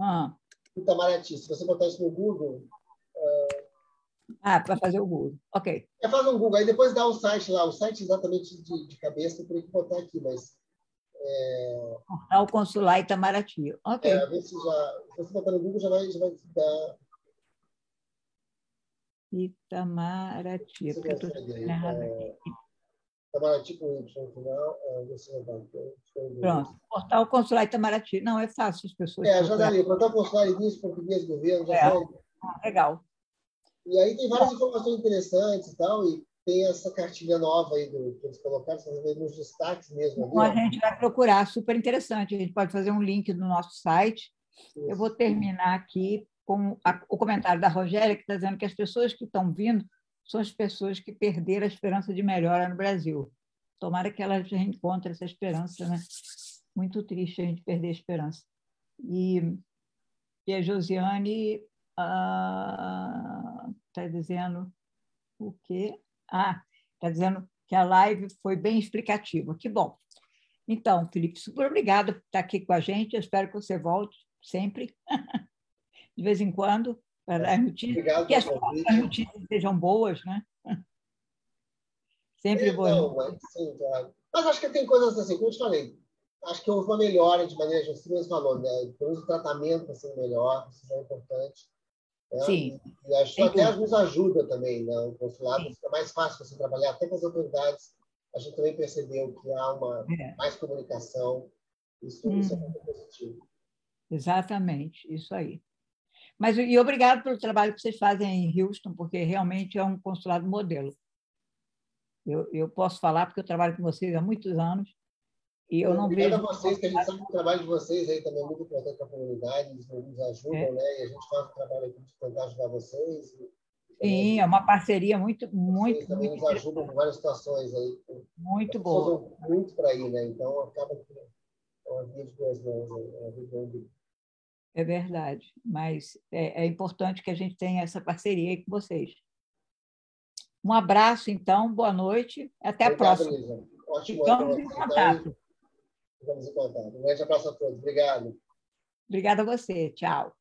ah. Itamaraty. Se você botar isso no Google... É... Ah, para fazer o Google, ok. É, faz um Google, aí depois dá o um site lá, o site exatamente de, de cabeça, eu teria que botar aqui, mas... É... Portal Consular Itamaraty, ok. É, se, já, se você botar no Google, já vai, já vai dar... Itamaraty. Você porque consegue, é, Itamaraty com Y no final, é, você vai Pronto, Portal Consular Itamaraty. Não, é fácil as pessoas. É, já dali, Portal Consular Início Português Governo, já é. Ah, legal. E aí tem várias informações interessantes e tal, e tem essa cartilha nova aí do, que eles colocaram, nos destaques mesmo. Ali, então, a gente vai procurar, super interessante. A gente pode fazer um link no nosso site. Isso. Eu vou terminar aqui com a, o comentário da Rogéria, que está dizendo que as pessoas que estão vindo são as pessoas que perderam a esperança de melhora no Brasil. Tomara que elas reencontrem essa esperança, né? Muito triste a gente perder a esperança. E, e a Josiane está ah, dizendo o quê? Ah, está dizendo que a live foi bem explicativa. Que bom. Então, Felipe, super obrigada por estar aqui com a gente. Eu espero que você volte sempre. de vez em quando, para as notícias, Obrigado que as, as notícias sejam boas, né? Sempre é, boas. Não, mas, sim, claro. mas acho que tem coisas assim, como eu te falei, acho que houve uma melhora de maneira geral, você falou, né? Pelo menos o tratamento assim, melhor, isso é importante. Né? Sim. E, acho que até nos ajuda também, né? O consulado Sim. fica mais fácil você trabalhar, até com as autoridades. A gente também percebeu que há uma é. mais comunicação. Isso, hum. isso é muito positivo. Exatamente, isso aí. Mas e obrigado pelo trabalho que vocês fazem em Houston, porque realmente é um consulado modelo. Eu, eu posso falar porque eu trabalho com vocês há muitos anos e eu não Obrigado vejo. a vocês, que a gente sabe que o trabalho de vocês aí também é muito importante para a comunidade, eles nos ajudam, é. né? E a gente faz o trabalho aqui de tentar ajudar vocês. Sim, é uma parceria muito, muito. Vocês também muito nos ajudam em várias situações aí. Muito boa. muito para ir, né? Então acaba que é uma via de duas mãos, é uma via de é verdade, mas é, é, importante que a gente tenha essa parceria aí com vocês. Um abraço, então, boa noite, até a Obrigado, próxima. Lisa. Ótimo Ficamos em contato. Ficamos em contato. Um grande abraço a todos. Obrigado. Obrigada a você. Tchau.